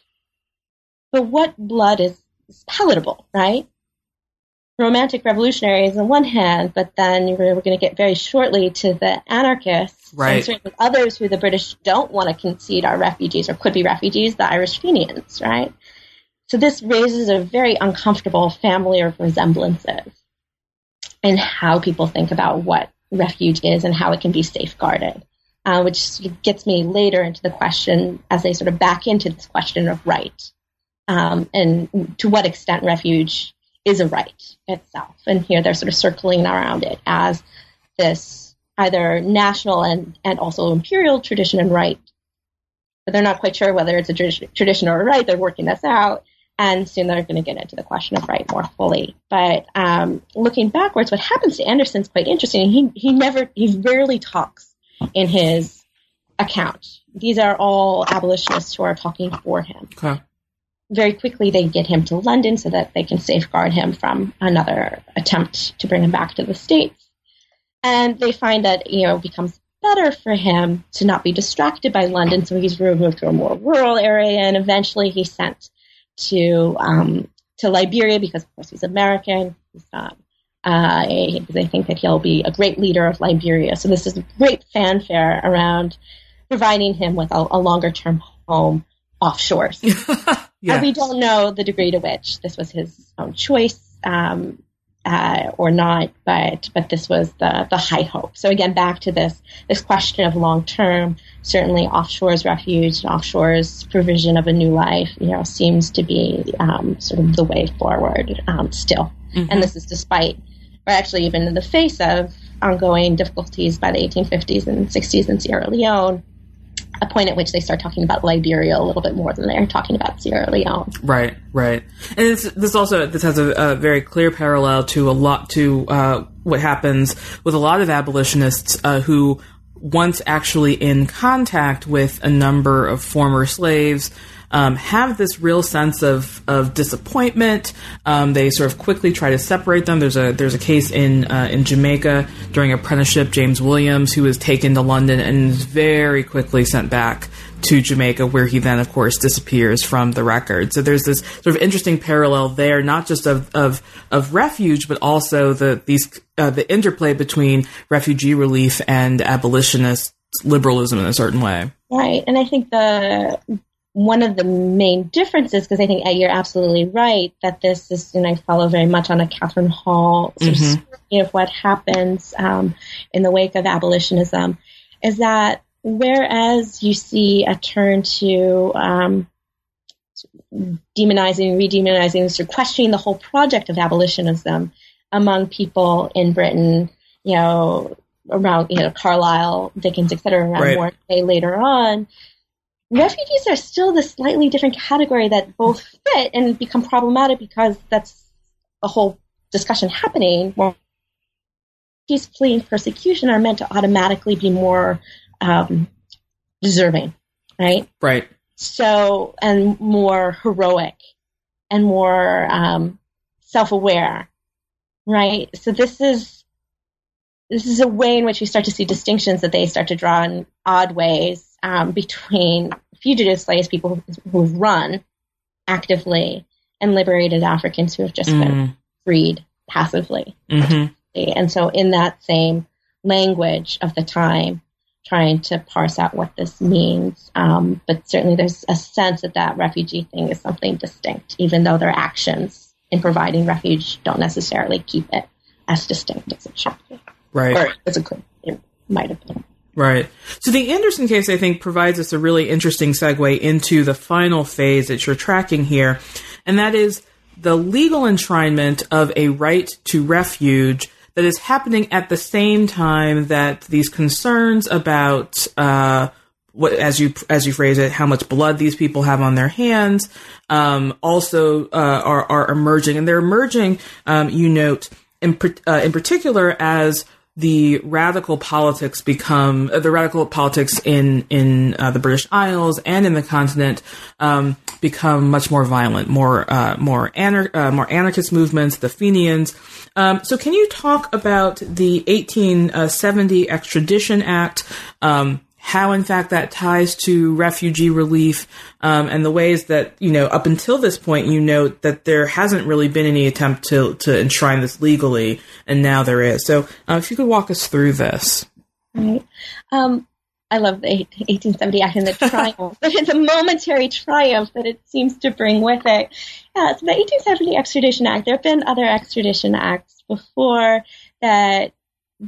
But what blood is, is palatable, right? romantic revolutionaries on one hand, but then we're going to get very shortly to the anarchists, right. and others who the British don't want to concede are refugees or could be refugees, the Irish Fenians, right? So this raises a very uncomfortable family of resemblances in how people think about what refuge is and how it can be safeguarded, uh, which gets me later into the question as they sort of back into this question of right um, and to what extent refuge is a right itself. And here they're sort of circling around it as this either national and, and also imperial tradition and right. But they're not quite sure whether it's a tradition or a right. They're working this out. And soon they're going to get into the question of right more fully. But um, looking backwards, what happens to Anderson is quite interesting. He, he never, he rarely talks in his account. These are all abolitionists who are talking for him. Okay very quickly they get him to London so that they can safeguard him from another attempt to bring him back to the States. And they find that, you know, it becomes better for him to not be distracted by London, so he's removed to a more rural area, and eventually he's sent to um, to Liberia because, of course, he's American. He's not. Uh, they think that he'll be a great leader of Liberia. So this is a great fanfare around providing him with a, a longer term home offshore. Yeah. And we don't know the degree to which this was his own choice um, uh, or not, but but this was the the high hope. So again, back to this this question of long term. Certainly, offshore's refuge and offshore's provision of a new life, you know, seems to be um, sort of the way forward um, still. Mm-hmm. And this is despite, or actually even in the face of ongoing difficulties by the 1850s and 60s in Sierra Leone a point at which they start talking about Liberia a little bit more than they're talking about Sierra Leone. Right, right, and this, also this has a, a, very clear parallel to a lot to uh, what happens with a lot of abolitionists uh, who once actually in contact with a number of former slaves um, have this real sense of of disappointment. Um, they sort of quickly try to separate them. There's a there's a case in uh, in Jamaica during apprenticeship. James Williams, who was taken to London and is very quickly sent back to Jamaica, where he then, of course, disappears from the record. So there's this sort of interesting parallel there, not just of of, of refuge, but also the these uh, the interplay between refugee relief and abolitionist liberalism in a certain way. Right, and I think the one of the main differences, because I think you're absolutely right that this is, and I follow very much on a Catherine Hall sort mm-hmm. of, of what happens um, in the wake of abolitionism, is that whereas you see a turn to um, demonizing, redemonizing, sort of questioning the whole project of abolitionism among people in Britain, you know, around you know Carlyle, Dickens, etc., around right. more later on. Refugees are still the slightly different category that both fit and become problematic because that's a whole discussion happening. Where refugees fleeing persecution are meant to automatically be more um, deserving, right? Right. So, and more heroic and more um, self-aware, right? So this is this is a way in which we start to see distinctions that they start to draw in odd ways um, between fugitive slaves, people who have run actively, and liberated Africans who have just mm. been freed passively. Mm-hmm. And so, in that same language of the time, trying to parse out what this means. Um, but certainly there's a sense that that refugee thing is something distinct, even though their actions in providing refuge don't necessarily keep it as distinct as it should be. Right. Or as it could, it might have been. Right. So the Anderson case, I think, provides us a really interesting segue into the final phase that you're tracking here, and that is the legal enshrinement of a right to refuge that is happening at the same time that these concerns about uh, what, as you as you phrase it, how much blood these people have on their hands, um, also uh, are are emerging, and they're emerging. Um, you note in uh, in particular as the radical politics become uh, the radical politics in in uh, the British Isles and in the continent um, become much more violent, more uh, more anar- uh, more anarchist movements, the Fenians. Um, so, can you talk about the 1870 Extradition Act? Um, how, in fact, that ties to refugee relief, um, and the ways that you know up until this point, you note that there hasn't really been any attempt to to enshrine this legally, and now there is. So, uh, if you could walk us through this. Right. Um, I love the 1870 Act and the triumph, the momentary triumph that it seems to bring with it. Yeah, so the 1870 Extradition Act. There have been other extradition acts before that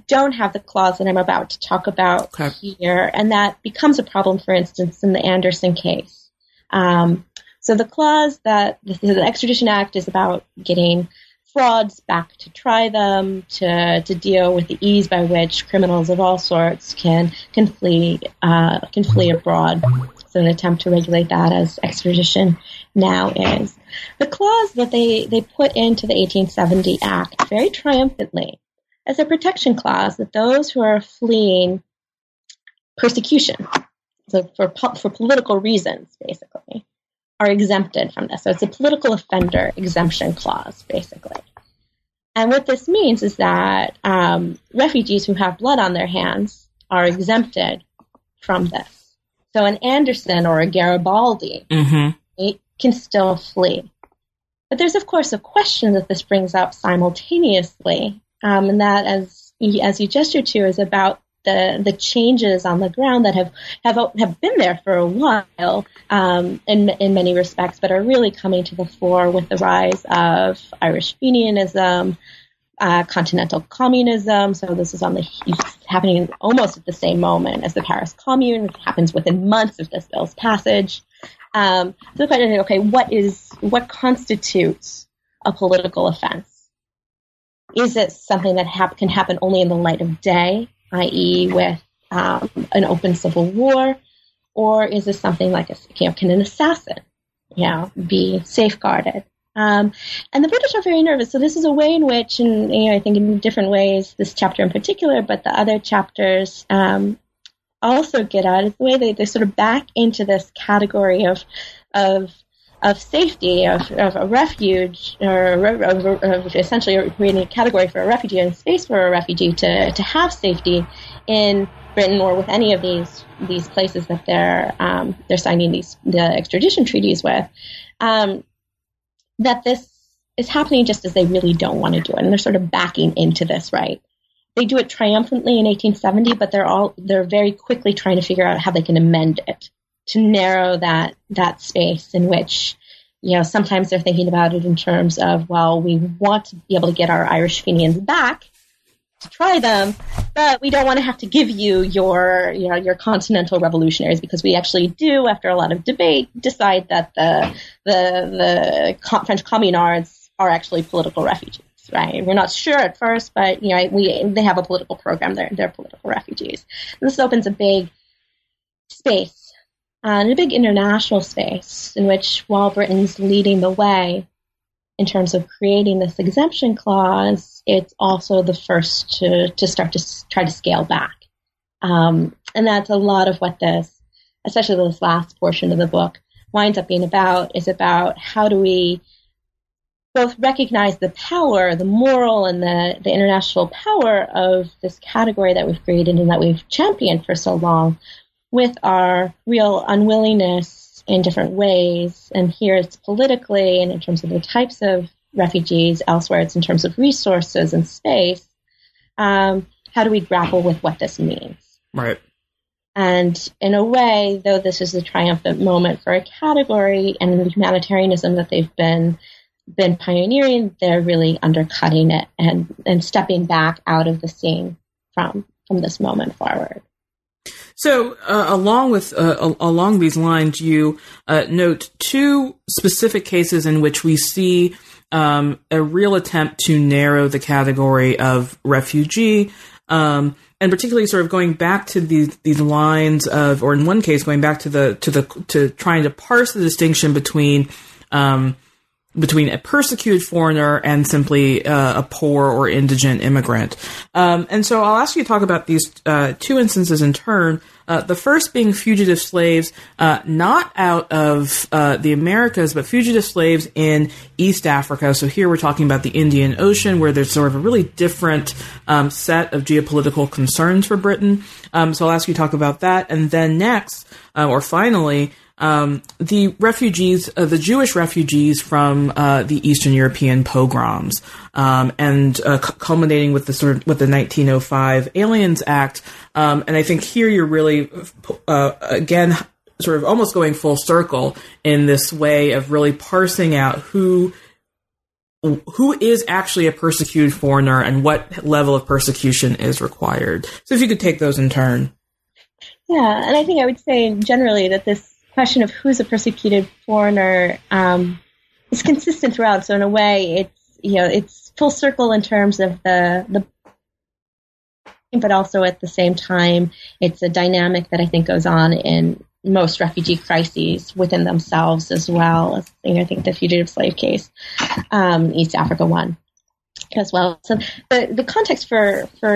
don't have the clause that I'm about to talk about okay. here, and that becomes a problem, for instance, in the Anderson case. Um, so the clause that the, the Extradition Act is about getting frauds back to try them, to, to deal with the ease by which criminals of all sorts can can flee uh, can flee abroad. So an attempt to regulate that as extradition now is. The clause that they, they put into the 1870 Act very triumphantly as a protection clause that those who are fleeing persecution, so for, for political reasons, basically, are exempted from this. So it's a political offender exemption clause, basically. And what this means is that um, refugees who have blood on their hands are exempted from this. So an Anderson or a Garibaldi mm-hmm. can still flee. But there's, of course, a question that this brings up simultaneously, um, and that, as as you gestured to, is about the the changes on the ground that have have have been there for a while um, in in many respects, but are really coming to the fore with the rise of Irish Fenianism, uh, continental communism. So this is on the happening almost at the same moment as the Paris Commune. It happens within months of this bill's passage. Um, so the question is, okay, what is what constitutes a political offense? Is it something that hap- can happen only in the light of day? i.e., with um, an open civil war, or is this something like a you know, can an assassin, you know, be safeguarded? Um, and the British are very nervous. So this is a way in which, and you know, I think in different ways, this chapter in particular, but the other chapters um, also get at is the way they, they sort of back into this category of of of safety, of, of a refuge, or of, of essentially creating a category for a refugee and space for a refugee to, to have safety in Britain or with any of these these places that they're um, they're signing these the extradition treaties with, um, that this is happening just as they really don't want to do it, and they're sort of backing into this, right? They do it triumphantly in 1870, but they're all they're very quickly trying to figure out how they can amend it to narrow that that space in which you know sometimes they're thinking about it in terms of well we want to be able to get our Irish Fenians back to try them, but we don't want to have to give you your, you know, your continental revolutionaries because we actually do, after a lot of debate, decide that the the the French communards are actually political refugees. Right? We're not sure at first, but you know, we they have a political program. They're they're political refugees. This opens a big space and a big international space in which, while Britain's leading the way in terms of creating this exemption clause, it's also the first to, to start to try to scale back. Um, and that's a lot of what this, especially this last portion of the book, winds up being about is about how do we both recognize the power, the moral and the, the international power of this category that we've created and that we've championed for so long with our real unwillingness in different ways. And here it's politically and in terms of the types of refugees elsewhere. It's in terms of resources and space. Um, how do we grapple with what this means? Right. And in a way, though this is a triumphant moment for a category and the humanitarianism that they've been been pioneering, they're really undercutting it and, and stepping back out of the scene from from this moment forward. So, uh, along with uh, along these lines, you uh, note two specific cases in which we see um, a real attempt to narrow the category of refugee, um, and particularly sort of going back to these these lines of, or in one case, going back to the to the to trying to parse the distinction between. Um, between a persecuted foreigner and simply uh, a poor or indigent immigrant. Um, and so I'll ask you to talk about these uh, two instances in turn. Uh, the first being fugitive slaves, uh, not out of uh, the Americas, but fugitive slaves in East Africa. So here we're talking about the Indian Ocean, where there's sort of a really different um, set of geopolitical concerns for Britain. Um, so I'll ask you to talk about that. And then next, uh, or finally, um, the refugees, uh, the Jewish refugees from uh, the Eastern European pogroms, um, and uh, culminating with the sort of with the 1905 Aliens Act. Um, and I think here you're really uh, again sort of almost going full circle in this way of really parsing out who who is actually a persecuted foreigner and what level of persecution is required. So if you could take those in turn. Yeah, and I think I would say generally that this question of who's a persecuted foreigner um, is consistent throughout. So in a way, it's you know it's full circle in terms of the the but also at the same time, it's a dynamic that I think goes on in most refugee crises within themselves as well. As, you know, I think the fugitive slave case, um, East Africa one as well. So the, the context for for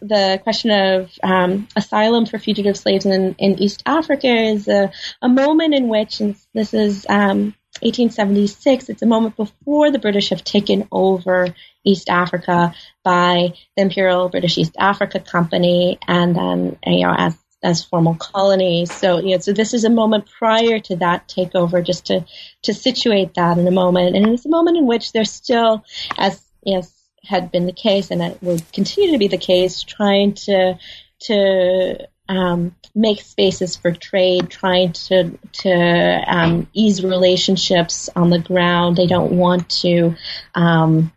the question of um, asylum for fugitive slaves in, in East Africa is a, a moment in which, and this is um, 1876, it's a moment before the British have taken over East Africa by the Imperial British East Africa Company, and then you know as as formal colonies. So you know, so this is a moment prior to that takeover, just to to situate that in a moment, and it's a moment in which there's still, as yes, had been the case, and it would continue to be the case, trying to to um, make spaces for trade, trying to to um, ease relationships on the ground. They don't want to um,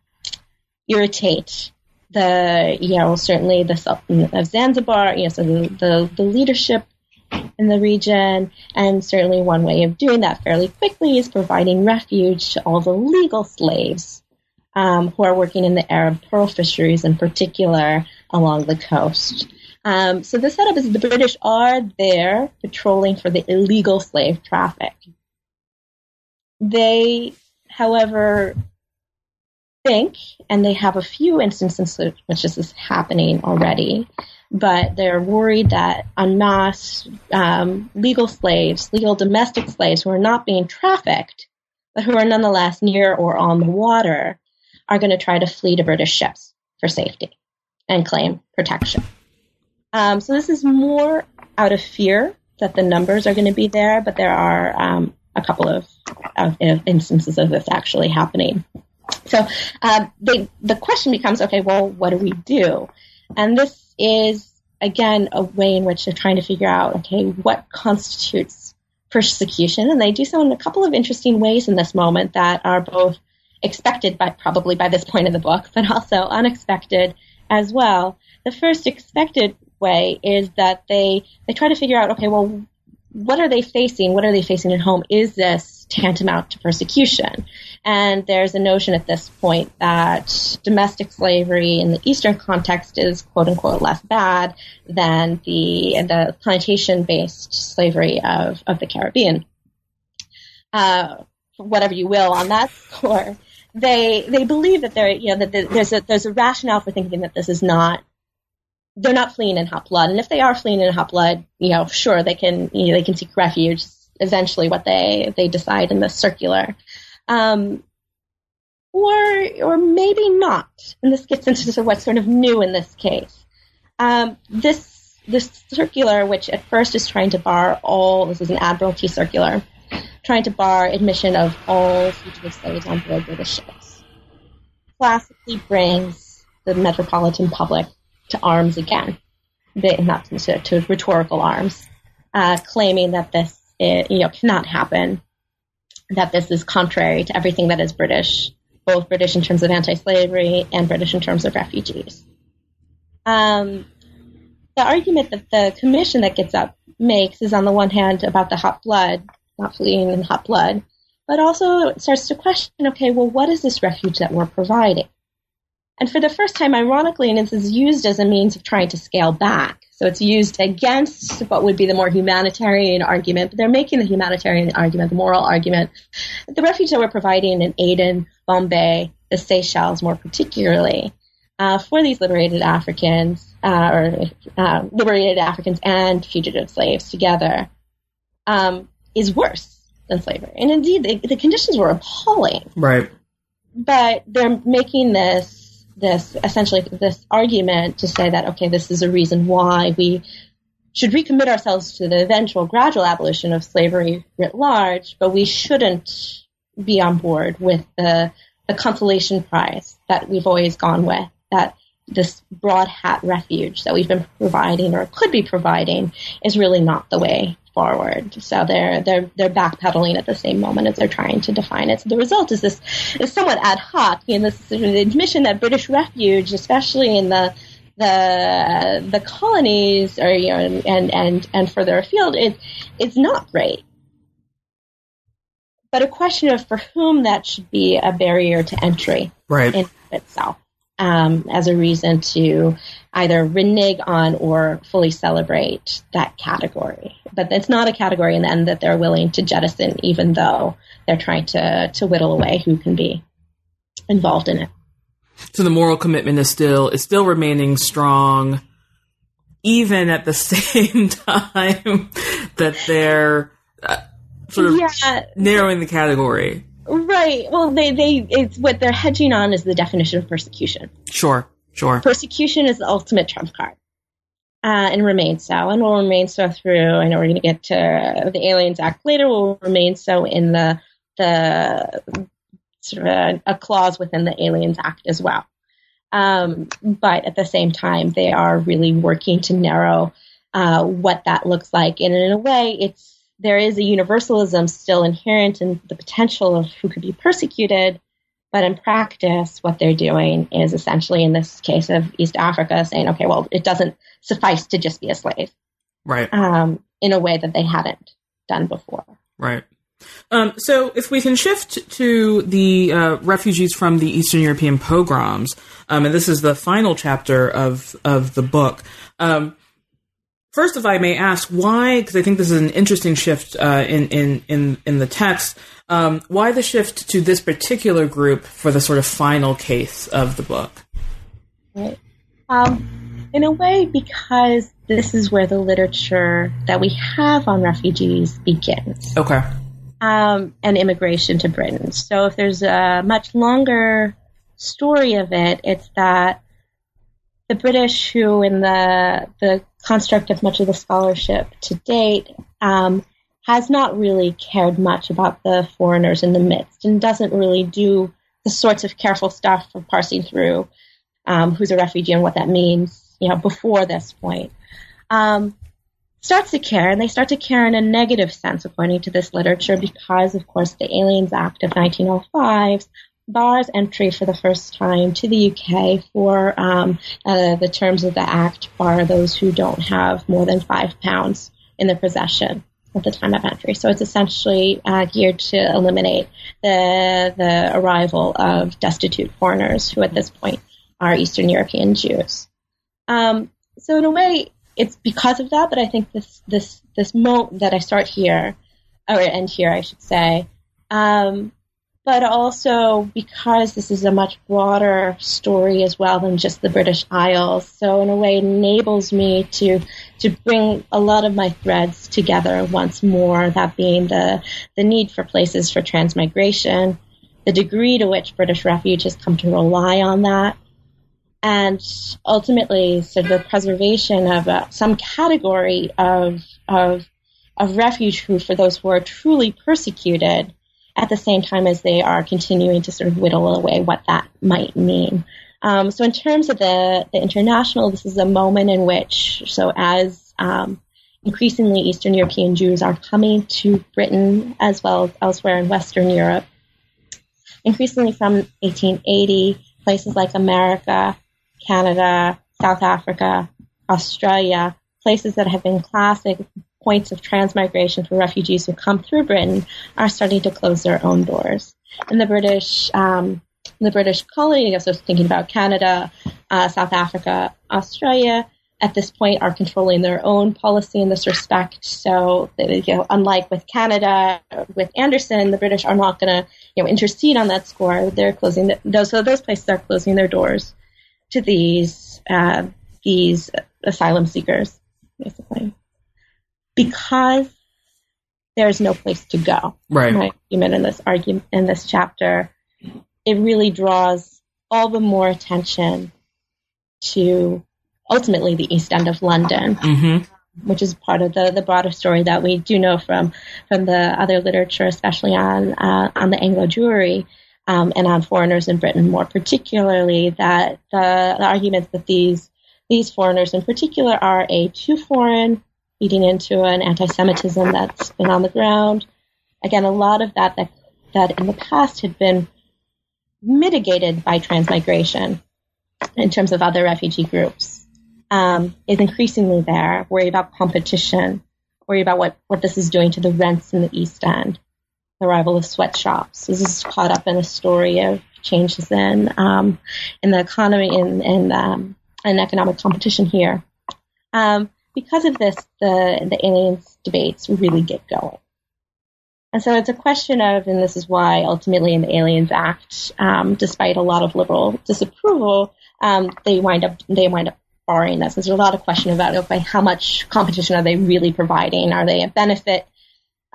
irritate the you know certainly the Sultan of Zanzibar, you know, so the, the, the leadership in the region, and certainly one way of doing that fairly quickly is providing refuge to all the legal slaves um, who are working in the Arab pearl fisheries in particular along the coast. Um, so the setup is the British are there patrolling for the illegal slave traffic. They, however, think, and they have a few instances in which this is happening already, but they're worried that en masse um, legal slaves, legal domestic slaves who are not being trafficked, but who are nonetheless near or on the water, are going to try to flee to British ships for safety and claim protection. Um, so this is more out of fear that the numbers are going to be there, but there are um, a couple of, of, instances of this actually happening. So um, they, the question becomes, okay, well, what do we do? And this is again a way in which they're trying to figure out, okay, what constitutes persecution, and they do so in a couple of interesting ways in this moment that are both expected by probably by this point in the book, but also unexpected as well. The first expected way is that they they try to figure out, okay, well, what are they facing? What are they facing at home? Is this tantamount to persecution? And there's a notion at this point that domestic slavery in the Eastern context is quote unquote less bad than the the plantation based slavery of, of the Caribbean. Uh, whatever you will on that score, they they believe that there you know that there's a there's a rationale for thinking that this is not they're not fleeing in hot blood, and if they are fleeing in hot blood, you know, sure they can you know, they can seek refuge. Eventually, what they they decide in the circular, um, or or maybe not. And this gets into what's sort of new in this case. Um, this this circular, which at first is trying to bar all this is an Admiralty circular, trying to bar admission of all fugitive slaves on board British ships, classically brings the metropolitan public to arms again, not to, to rhetorical arms, uh, claiming that this is, you know cannot happen, that this is contrary to everything that is British, both British in terms of anti-slavery and British in terms of refugees. Um, the argument that the commission that gets up makes is on the one hand about the hot blood, not fleeing in hot blood, but also it starts to question, okay, well, what is this refuge that we're providing? And for the first time, ironically, and this is used as a means of trying to scale back. So it's used against what would be the more humanitarian argument, but they're making the humanitarian argument, the moral argument. The refuge that we're providing in Aden, Bombay, the Seychelles more particularly, uh, for these liberated Africans, uh, or uh, liberated Africans and fugitive slaves together, um, is worse than slavery. And indeed, the, the conditions were appalling. Right. But they're making this this essentially this argument to say that okay, this is a reason why we should recommit ourselves to the eventual gradual abolition of slavery writ large, but we shouldn't be on board with the the consolation prize that we've always gone with that this broad hat refuge that we've been providing or could be providing is really not the way forward. So they're they're they're backpedaling at the same moment as they're trying to define it. So the result is this is somewhat ad hoc. You know, this admission that British refuge, especially in the the the colonies or you know and and and further afield, is is not great. But a question of for whom that should be a barrier to entry right. in itself um, as a reason to either renege on or fully celebrate that category. But it's not a category in the end that they're willing to jettison, even though they're trying to, to whittle away who can be involved in it. So the moral commitment is still is still remaining strong, even at the same time that they're uh, sort of yeah. narrowing the category. Right. Well, they, they, it's what they're hedging on is the definition of persecution. Sure. Sure. Persecution is the ultimate trump card. Uh, and remains so, and will remain so through. I know we're going to get to the Aliens Act later. Will remain so in the the sort of a, a clause within the Aliens Act as well. Um, but at the same time, they are really working to narrow uh, what that looks like, and in a way, it's there is a universalism still inherent in the potential of who could be persecuted, but in practice, what they're doing is essentially, in this case of East Africa, saying, okay, well, it doesn't suffice to just be a slave. Right. Um, in a way that they hadn't done before. Right. Um, so, if we can shift to the uh, refugees from the Eastern European pogroms, um, and this is the final chapter of of the book. Um, First, if I may ask, why? Because I think this is an interesting shift uh, in in in in the text. Um, why the shift to this particular group for the sort of final case of the book? Right. Um, in a way, because this is where the literature that we have on refugees begins. Okay. Um, and immigration to Britain. So if there's a much longer story of it, it's that the British, who in the the construct of much of the scholarship to date, um, has not really cared much about the foreigners in the midst and doesn't really do the sorts of careful stuff of parsing through um, who's a refugee and what that means, you know, before this point. Um, starts to care, and they start to care in a negative sense, according to this literature, because, of course, the Aliens Act of 1905 bars entry for the first time to the UK for um, uh, the terms of the Act bar those who don't have more than five pounds in their possession at the time of entry. So it's essentially uh, geared to eliminate the the arrival of destitute foreigners who at this point are Eastern European Jews. Um, so in a way, it's because of that that I think this this this moment that I start here, or end here, I should say, um, but also because this is a much broader story as well than just the British Isles. So in a way, it enables me to to bring a lot of my threads together once more. That being the the need for places for transmigration, the degree to which British refuge has come to rely on that, and ultimately, sort of the preservation of uh, some category of of of refuge who, for those who are truly persecuted, at the same time as they are continuing to sort of whittle away what that might mean. Um, so, in terms of the the international, this is a moment in which, so as um, increasingly Eastern European Jews are coming to Britain as well as elsewhere in Western Europe, increasingly from 1880, places like America Canada, South Africa, Australia, places that have been classic points of transmigration for refugees who come through Britain, are starting to close their own doors. And the British, um, the British colony, so thinking about Canada, uh, South Africa, Australia, at this point are controlling their own policy in this respect. So, you know, unlike with Canada, with Anderson, the British are not going to, you know, intercede on that score. They're closing those, so those places are closing their doors to these uh, these asylum seekers, basically, because there's no place to go. Right. My argument in this argument in this chapter, it really draws all the more attention to ultimately the East End of London. Mm-hmm. Which is part of the, the broader story that we do know from from the other literature, especially on uh, on the Anglo Jewry, um, and on foreigners in Britain more particularly, that the, the arguments that these these foreigners in particular are a too foreign, feeding into an anti-Semitism that's been on the ground. Again, a lot of that that, that in the past had been mitigated by transmigration in terms of other refugee groups um, is increasingly there. Worry about competition, worry about what, what this is doing to the rents in the East End the arrival of sweatshops. This is caught up in a story of changes in um, in the economy and in, um, economic competition here. Um, because of this, the the aliens debates really get going. And so it's a question of, and this is why ultimately in the Aliens Act, um, despite a lot of liberal disapproval, um, they wind up they wind up barring this. There's a lot of question about okay, how much competition are they really providing? Are they a benefit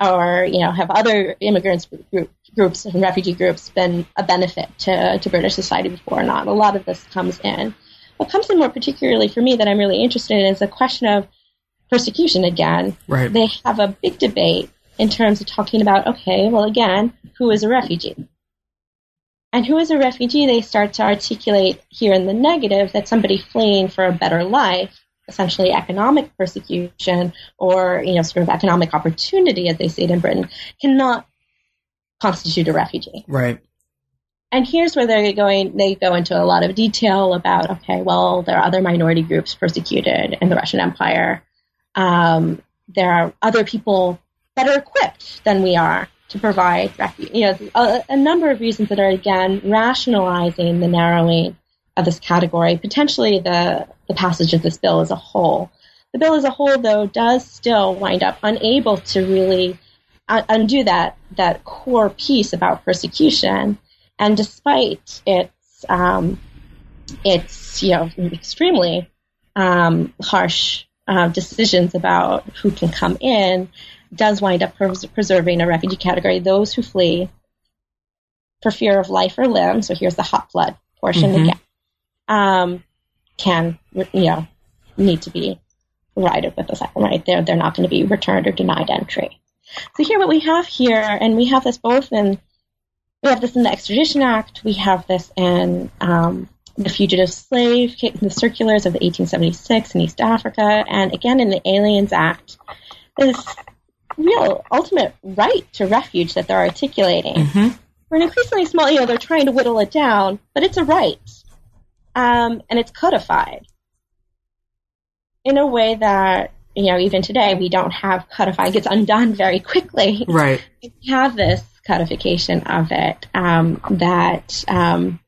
or you know have other immigrants group, groups and refugee groups been a benefit to, to British society before or not? A lot of this comes in. What comes in more particularly for me that I'm really interested in is the question of persecution again. Right. They have a big debate in terms of talking about, okay, well, again, who is a refugee? And who is a refugee? They start to articulate here in the negative that somebody fleeing for a better life essentially economic persecution or you know sort of economic opportunity, as they say it in Britain, cannot constitute a refugee. Right. And here's where they're going. They go into a lot of detail about okay, well, there are other minority groups persecuted in the Russian Empire. Um, there are other people better equipped than we are to provide refuge. You know, a, a number of reasons that are again rationalizing the narrowing of this category, potentially the, the passage of this bill as a whole. The bill as a whole, though, does still wind up unable to really undo that, that core piece about persecution. And despite its, um, its you know, extremely um, harsh uh, decisions about who can come in, does wind up pres- preserving a refugee category. Those who flee for fear of life or limb, so here's the hot blood portion mm-hmm. again um, can, you know, need to be provided with asylum, right? They're, they're not going to be returned or denied entry. So here what we have here, and we have this both in, we have this in the Extradition Act, we have this in um, the Fugitive Slave, the circulars of the 1876 in East Africa, and again in the Aliens Act, this real ultimate right to refuge that they're articulating. Mm-hmm. For an increasingly small, you know, they're trying to whittle it down, but it's a right. Um, and it's codified in a way that you know even today we don't have codified. It gets undone very quickly. Right. We have this codification of it um, that um,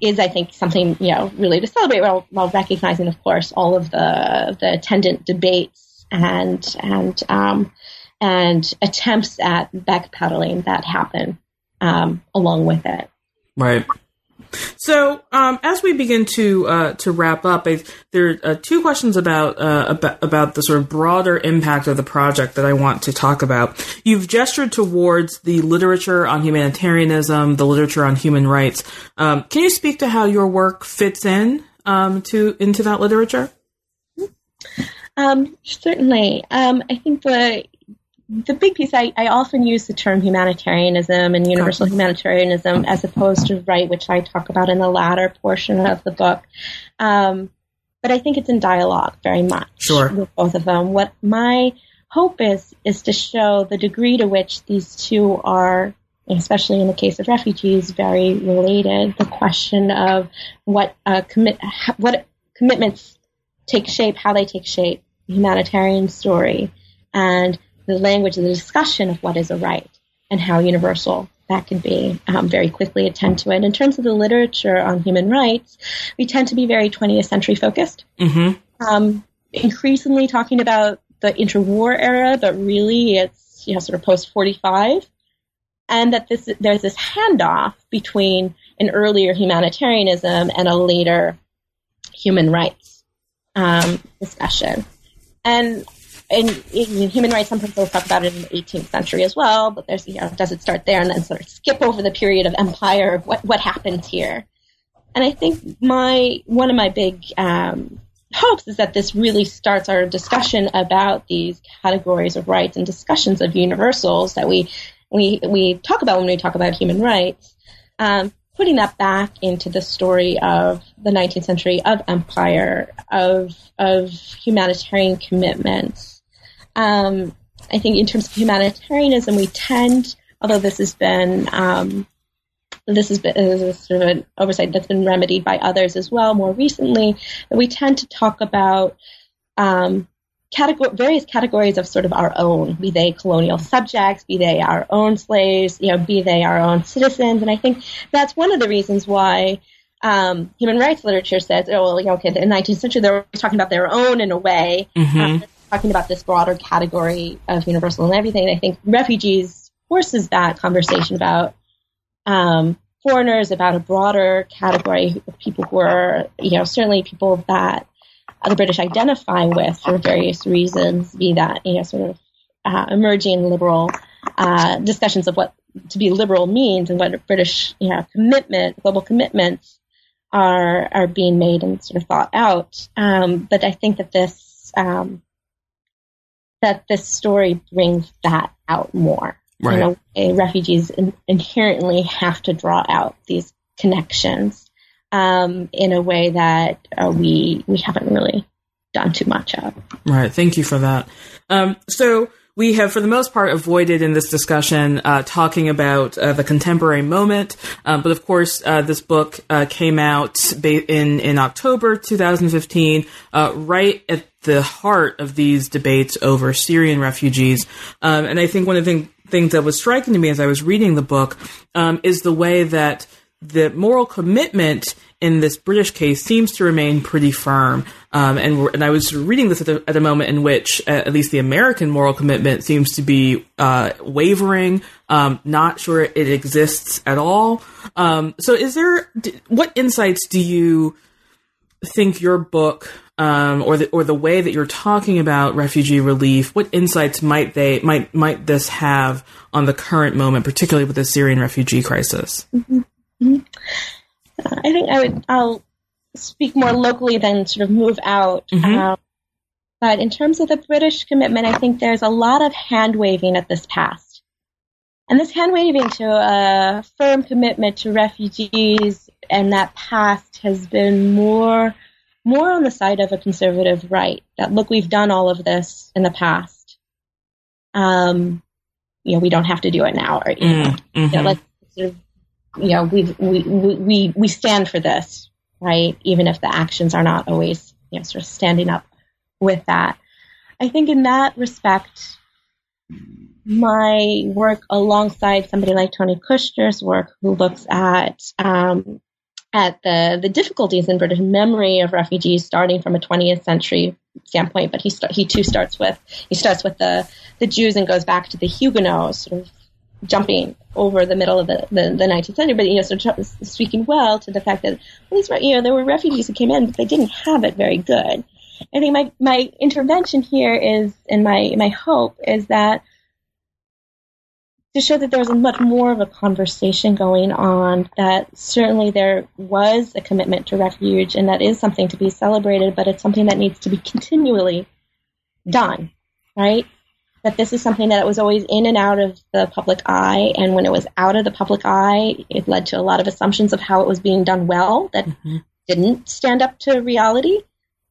is, I think, something you know really to celebrate while, while recognizing, of course, all of the the attendant debates and and um, and attempts at backpedaling that happen um, along with it. Right. So, um, as we begin to uh, to wrap up, I, there are uh, two questions about, uh, about about the sort of broader impact of the project that I want to talk about. You've gestured towards the literature on humanitarianism, the literature on human rights. Um, can you speak to how your work fits in um, to into that literature? Um, certainly. Um, I think the the big piece, I, I often use the term humanitarianism and universal humanitarianism as opposed to right, which I talk about in the latter portion of the book. Um, but I think it's in dialogue very much Sure. with both of them. What my hope is is to show the degree to which these two are, especially in the case of refugees, very related. The question of what uh, commit what commitments take shape, how they take shape, humanitarian story, and the language, of the discussion of what is a right and how universal that can be. Um, very quickly attend to it. In terms of the literature on human rights, we tend to be very 20th century focused. Mm-hmm. Um, increasingly talking about the interwar era, but really it's you know sort of post 45, and that this there's this handoff between an earlier humanitarianism and a later human rights um, discussion. And and human rights, sometimes they'll talk about it in the 18th century as well. But there's, you know, does it start there and then sort of skip over the period of empire of what what happens here? And I think my one of my big um, hopes is that this really starts our discussion about these categories of rights and discussions of universals that we we we talk about when we talk about human rights. Um, putting that back into the story of the 19th century of empire of of humanitarian commitments um, I think in terms of humanitarianism, we tend, although this has been um, this has been this is sort of an oversight that's been remedied by others as well more recently, that we tend to talk about um, category, various categories of sort of our own, be they colonial subjects, be they our own slaves, you know, be they our own citizens, and I think that's one of the reasons why. Um, human rights literature says, oh, well, you know, okay, in the 19th century, they were talking about their own in a way, Mm-hmm. uh, talking about this broader category of universal and everything. I think refugees forces that conversation about um, foreigners, about a broader category of people who are, you know, certainly people that the British identify with for various reasons, be that, you know, sort of uh, emerging liberal uh, discussions of what to be liberal means and what British, you know, commitment, global commitments are are being made and sort of thought out. Um, but I think that this um, that this story brings that out more. Right. In a way, refugees in, inherently have to draw out these connections um, in a way that uh, we we haven't really done too much of. Right. Thank you for that. Um, so we have, for the most part, avoided in this discussion uh, talking about uh, the contemporary moment. Um, but of course, uh, this book uh, came out ba- in in October 2015, uh, right at the heart of these debates over Syrian refugees. Um, and I think one of the thing, things that was striking to me as I was reading the book um, is the way that the moral commitment in this British case seems to remain pretty firm. Um, and, and I was reading this at a, at a moment in which, uh, at least the American moral commitment seems to be uh, wavering, um, not sure it exists at all. Um, so, is there what insights do you think your book um, or the or the way that you're talking about refugee relief? What insights might they might might this have on the current moment, particularly with the Syrian refugee crisis? I think I would. I'll speak more locally than sort of move out. Mhm. Um, but in terms of the British commitment, I think there's a lot of hand waving at this past. And this hand waving to a firm commitment to refugees and that past has been more more on the side of a conservative right. That look, we've done all of this in the past. Um, you know, we don't have to do it now, or you know, Mm, you know, let's sort of, you know, we we we we stand for this, right? Even if the actions are not always, you know, sort of standing up with that. I think in that respect, my work alongside somebody like Tony Kushner's work, who looks at um, at the the difficulties in British memory of refugees, starting from a 20th century standpoint, but he st- he too starts with he starts with the the Jews and goes back to the Huguenots, sort of jumping over the middle of the, the, the 19th century, but you know, so speaking well to the fact that these, re- you know, there were refugees who came in, but they didn't have it very good. I think my, my intervention here is, and my, my hope is that to show that there was much more of a conversation going on, that certainly there was a commitment to refuge, and that is something to be celebrated, but it's something that needs to be continually done, right? That this is something that was always in and out of the public eye, and when it was out of the public eye, it led to a lot of assumptions of how it was being done well that Mhm. didn't stand up to reality.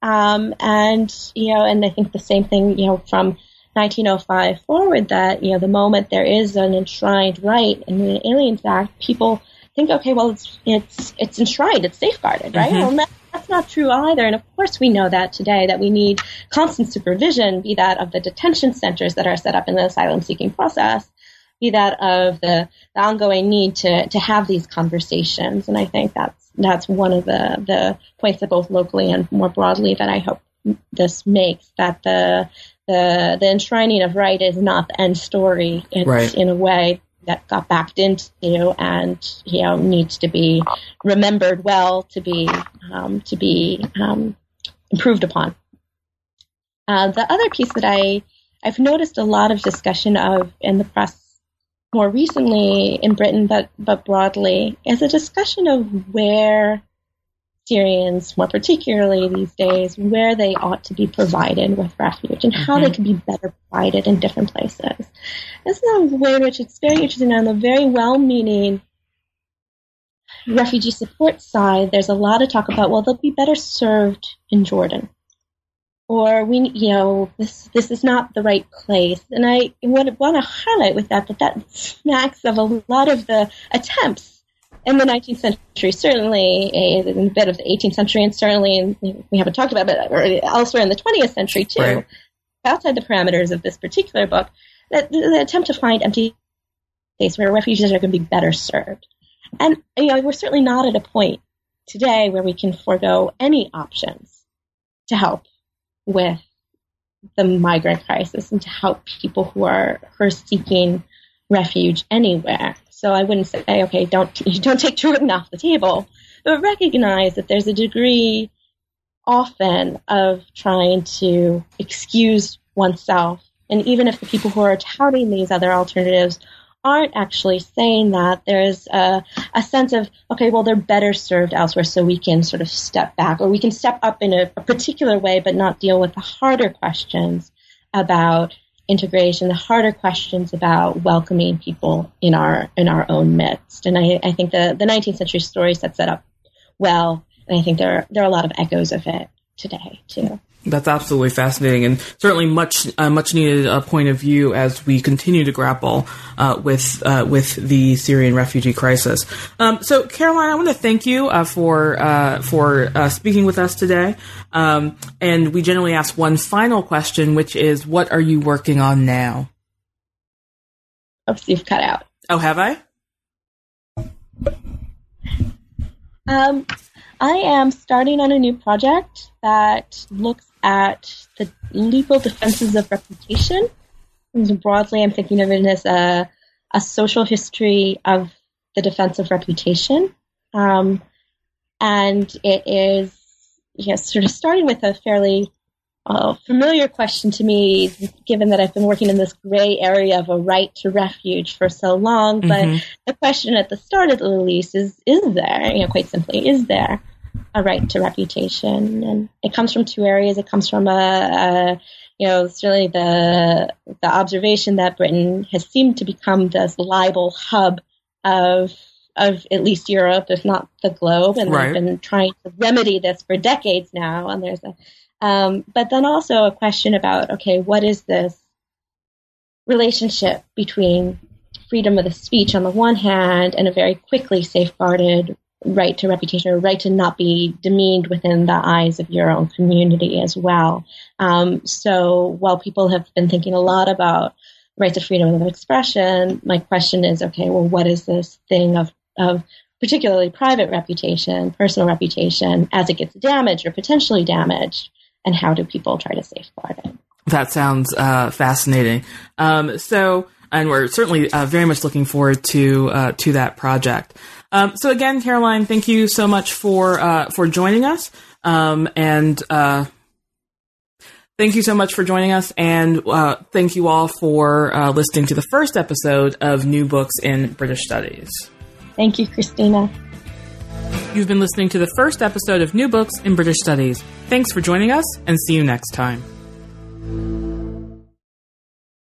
Um, and you know, and I think the same thing, you know, from 1905 forward, that you know, the moment there is an enshrined right in the Aliens Act, people think, okay, well, it's it's it's enshrined, it's safeguarded, right? Mhm. Well, that's not true either. And of course, we know that today that we need constant supervision, be that of the detention centers that are set up in the asylum-seeking process, be that of the, the ongoing need to to have these conversations. And I think that's that's one of the the points that both locally and more broadly that I hope this makes that the the the enshrining of right is not the end story. It's Right. in a way that got backed into and you know needs to be remembered well to be um, to be um, improved upon. Uh, the other piece that I I've noticed a lot of discussion of in the press more recently in Britain, but but broadly, is a discussion of where Syrians, more particularly these days, where they ought to be provided with refuge and how they Mhm. can be better provided in different places. This is a way in which it's very interesting on the very well-meaning refugee support side. There's a lot of talk about well, they'll be better served in Jordan or we, you know, this this is not the right place. And I would want to highlight with that that that smacks of a lot of the attempts in the 19th century, certainly a, in a bit of the 18th century, and certainly in, we haven't talked about it, but elsewhere in the 20th century too, Right. outside the parameters of this particular book, that the, the attempt to find empty space where refugees are going to be better served. And you know, we're certainly not at a point today where we can forego any options to help with the migrant crisis and to help people who are who are seeking refuge anywhere. So I wouldn't say, okay, don't don't take Jordan off the table, but recognize that there's a degree often of trying to excuse oneself. And even if the people who are touting these other alternatives aren't actually saying that, there's a, a sense of, okay, well, they're better served elsewhere, so we can sort of step back, or we can step up in a, a particular way, but not deal with the harder questions about integration, the harder questions about welcoming people in our in our own midst. And I, I think the, the 19th century story sets that up well, and I think there are, there are a lot of echoes of it today too. That's absolutely fascinating, and certainly much uh, much needed uh, point of view as we continue to grapple uh, with uh, with the Syrian refugee crisis. Um, so, Caroline, I want to thank you uh, for uh, for uh, speaking with us today. Um, and we generally ask one final question, which is, "What are you working on now?" Oops, you've cut out. Oh, have I? Um, I am starting on a new project that looks at the legal defenses of reputation. And broadly, I'm thinking of it as a, a social history of the defense of reputation. Um, and it is yes, sort of starting with a fairly uh, familiar question to me, given that I've been working in this gray area of a right to refuge for so long. But Mhm. the question at the start of the release is: Is there? You know, quite simply, is there a right to reputation, and it comes from two areas. It comes from a, a you know, it's really the the observation that Britain has seemed to become this libel hub of of at least Europe, if not the globe, and right. they've been trying to remedy this for decades now. And there's a, um, but then also a question about okay, what is this relationship between freedom of the speech on the one hand and a very quickly safeguarded right to reputation or right to not be demeaned within the eyes of your own community as well. Um, so while people have been thinking a lot about rights of freedom of expression, my question is, okay, well, what is this thing of, of particularly private reputation, personal reputation, as it gets damaged or potentially damaged, and how do people try to safeguard it? That sounds uh, fascinating. Um, so, and we're certainly uh, very much looking forward to uh, to that project. Um, so again, Caroline, thank you so much for uh, for joining us, um, and uh, thank you so much for joining us, and uh, thank you all for uh, listening to the first episode of New Books in British Studies. Thank you, Christina. You've been listening to the first episode of New Books in British Studies. Thanks for joining us, and see you next time.